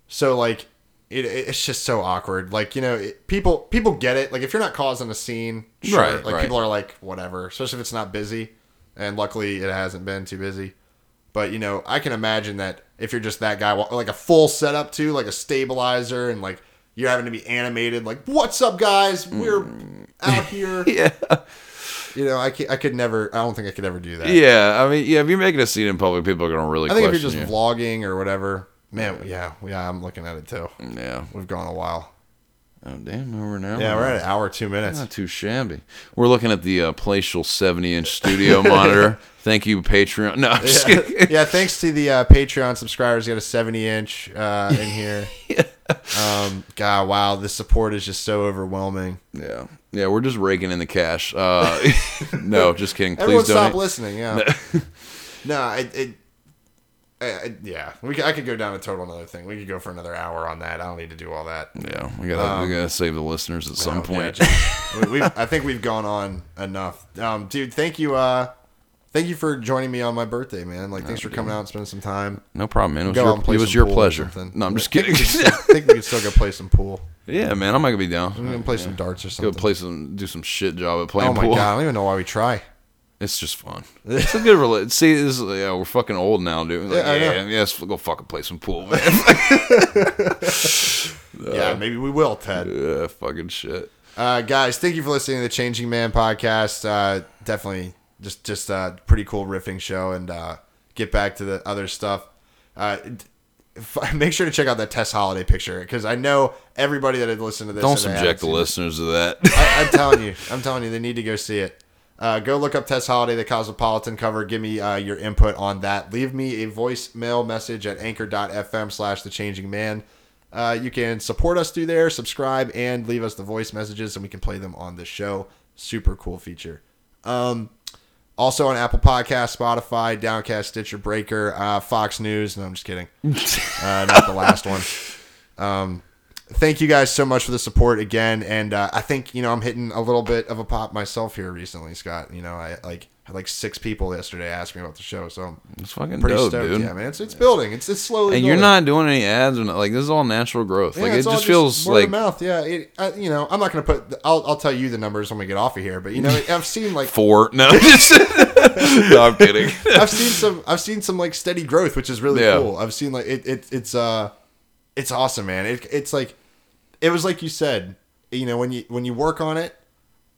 so like it, it's just so awkward. Like you know, it, people people get it. Like if you're not causing a scene, sure. Right, like right. people are like whatever. Especially if it's not busy, and luckily it hasn't been too busy. But you know, I can imagine that if you're just that guy, wa- like a full setup too, like a stabilizer, and like you're having to be animated, like "What's up, guys? We're out here." Yeah, You know, I, I could never. I don't think I could ever do that. yeah. I mean, yeah. If you're making a scene in public, people are gonna really. Care. I think if you're just you. vlogging or whatever, man, yeah, yeah, I'm looking at it too. yeah. We've gone a while. Oh damn, where we're now. Yeah, we're at an hour two minutes. Not too shabby. We're looking at the uh, Palatial 70 inch studio monitor. Thank you, Patreon. No, I'm just kidding. yeah, thanks to the uh, Patreon subscribers, got a 70 inch uh, in here. Um, God, wow, the support is just so overwhelming. Yeah. Yeah, we're just raking in the cash. Uh, no, just kidding. Please Everyone donate. stop listening. Yeah. no, it, it, I- yeah, we could, I could go down a total another thing. We could go for another hour on that. I don't need to do all that. Yeah, we gotta we gotta save the listeners at some yeah, point. just- we, I think we've gone on enough. Um, dude, thank you. Uh, thank you for joining me on my birthday, man. Like, thanks for coming out and spending some time. No problem, man. It was Go your, it was your pleasure. No, I'm just kidding. I think we could still go play some pool. yeah, man, I'm not gonna be down. I'm gonna play some darts or something. Go play some, do some shit job at playing oh my pool. god, I don't even know why we try. It's just fun. It's a good rela- See, this is, yeah, we're fucking old now, dude. Like, Yeah, yeah, yeah, let's go fucking play some pool, man. yeah, maybe we will, Ted. yeah, fucking shit. Uh, guys, thank you for listening to the Changing Man podcast. Uh, definitely just just a pretty cool riffing show, and uh, get back to the other stuff. Uh, make sure to check out that Tess Holliday picture because I know everybody that had listened to this. Don't and they haven't subject the it. listeners to that. I, I'm telling you, I'm telling you, they need to go see it. Uh, go look up Tess Holliday, the Cosmopolitan cover. Give me uh, your input on that. Leave me a voicemail message at anchor.fm slash the changing man. Uh, you can support us through there, subscribe, and leave us the voice messages, and we can play them on the show. Super cool feature. Um, also on Apple Podcast, Spotify, Downcast, Stitcher, Breaker, uh, Fox News. No, I'm just kidding. uh, not the last one. Um, thank you guys so much for the support again. And uh, I think you know I'm hitting a little bit of a pop myself here recently, Scott. You know, I like had like six people yesterday ask me about the show, so It's fucking pretty dope, stoked. dude. Yeah, man, it's it's building. It's it's slowly. and you're not doing any ads or not, like this is all natural growth. Yeah, like it just feels like mouth. Yeah, it, I, you know, I'm not gonna put. I'll I'll tell you the numbers when we get off of here. But you know, I've seen like four. No, no, I'm kidding. I've seen some I've seen some like steady growth, which is really Yeah. cool. I've seen like it, it it's uh it's awesome, man. It, it's like it was like you said, you know, when you when you work on it,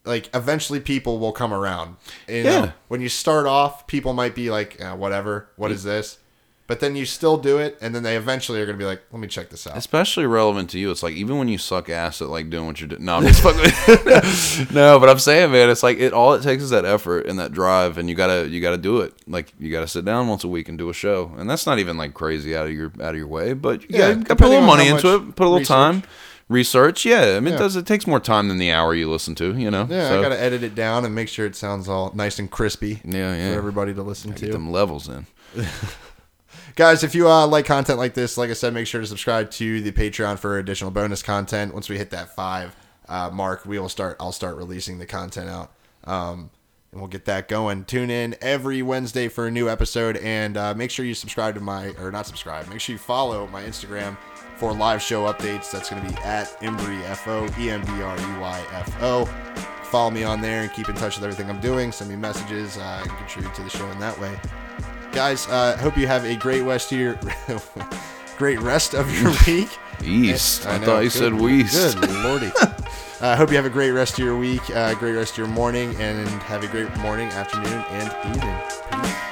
like eventually people will come around. You know, Yeah. when you start off, people might be like, uh, whatever, what is this? But then you still do it, and then they eventually are gonna be like, let me check this out. Especially relevant to you. It's like even when you suck ass at like doing what you're doing. No, I'm just fucking. no, but I'm saying, man, it's like it. All it takes is that effort and that drive, and you gotta you gotta do it. Like you gotta sit down once a week and do a show, and that's not even like crazy out of your out of your way. But you Yeah, gotta, gotta put a little money into it, put a little research. time, research. Yeah, I mean, Yeah. it does. It takes more time than the hour you listen to. You know. Yeah, So, I gotta edit it down and make sure it sounds all nice and crispy. Yeah, yeah. For everybody to listen to. Get them levels in. guys if you uh, like content like this like i said make sure to subscribe to the patreon for additional bonus content once we hit that five uh, mark we will start i'll start releasing the content out um, and we'll get that going tune in every wednesday for a new episode and uh, make sure you subscribe to my or not subscribe make sure you follow my instagram for live show updates. That's going to be at embreyfo e-m-b-r-e-y-f-o follow me on there and keep in touch with everything i'm doing. Send me messages. Uh, and contribute to the show in that way. Guys uh hope you have a great rest of your great rest of your week. East. I, know, thought you said Weast. good lordy. I hope you have a great rest of your week uh great rest of your morning and have a great morning afternoon and evening. Peace.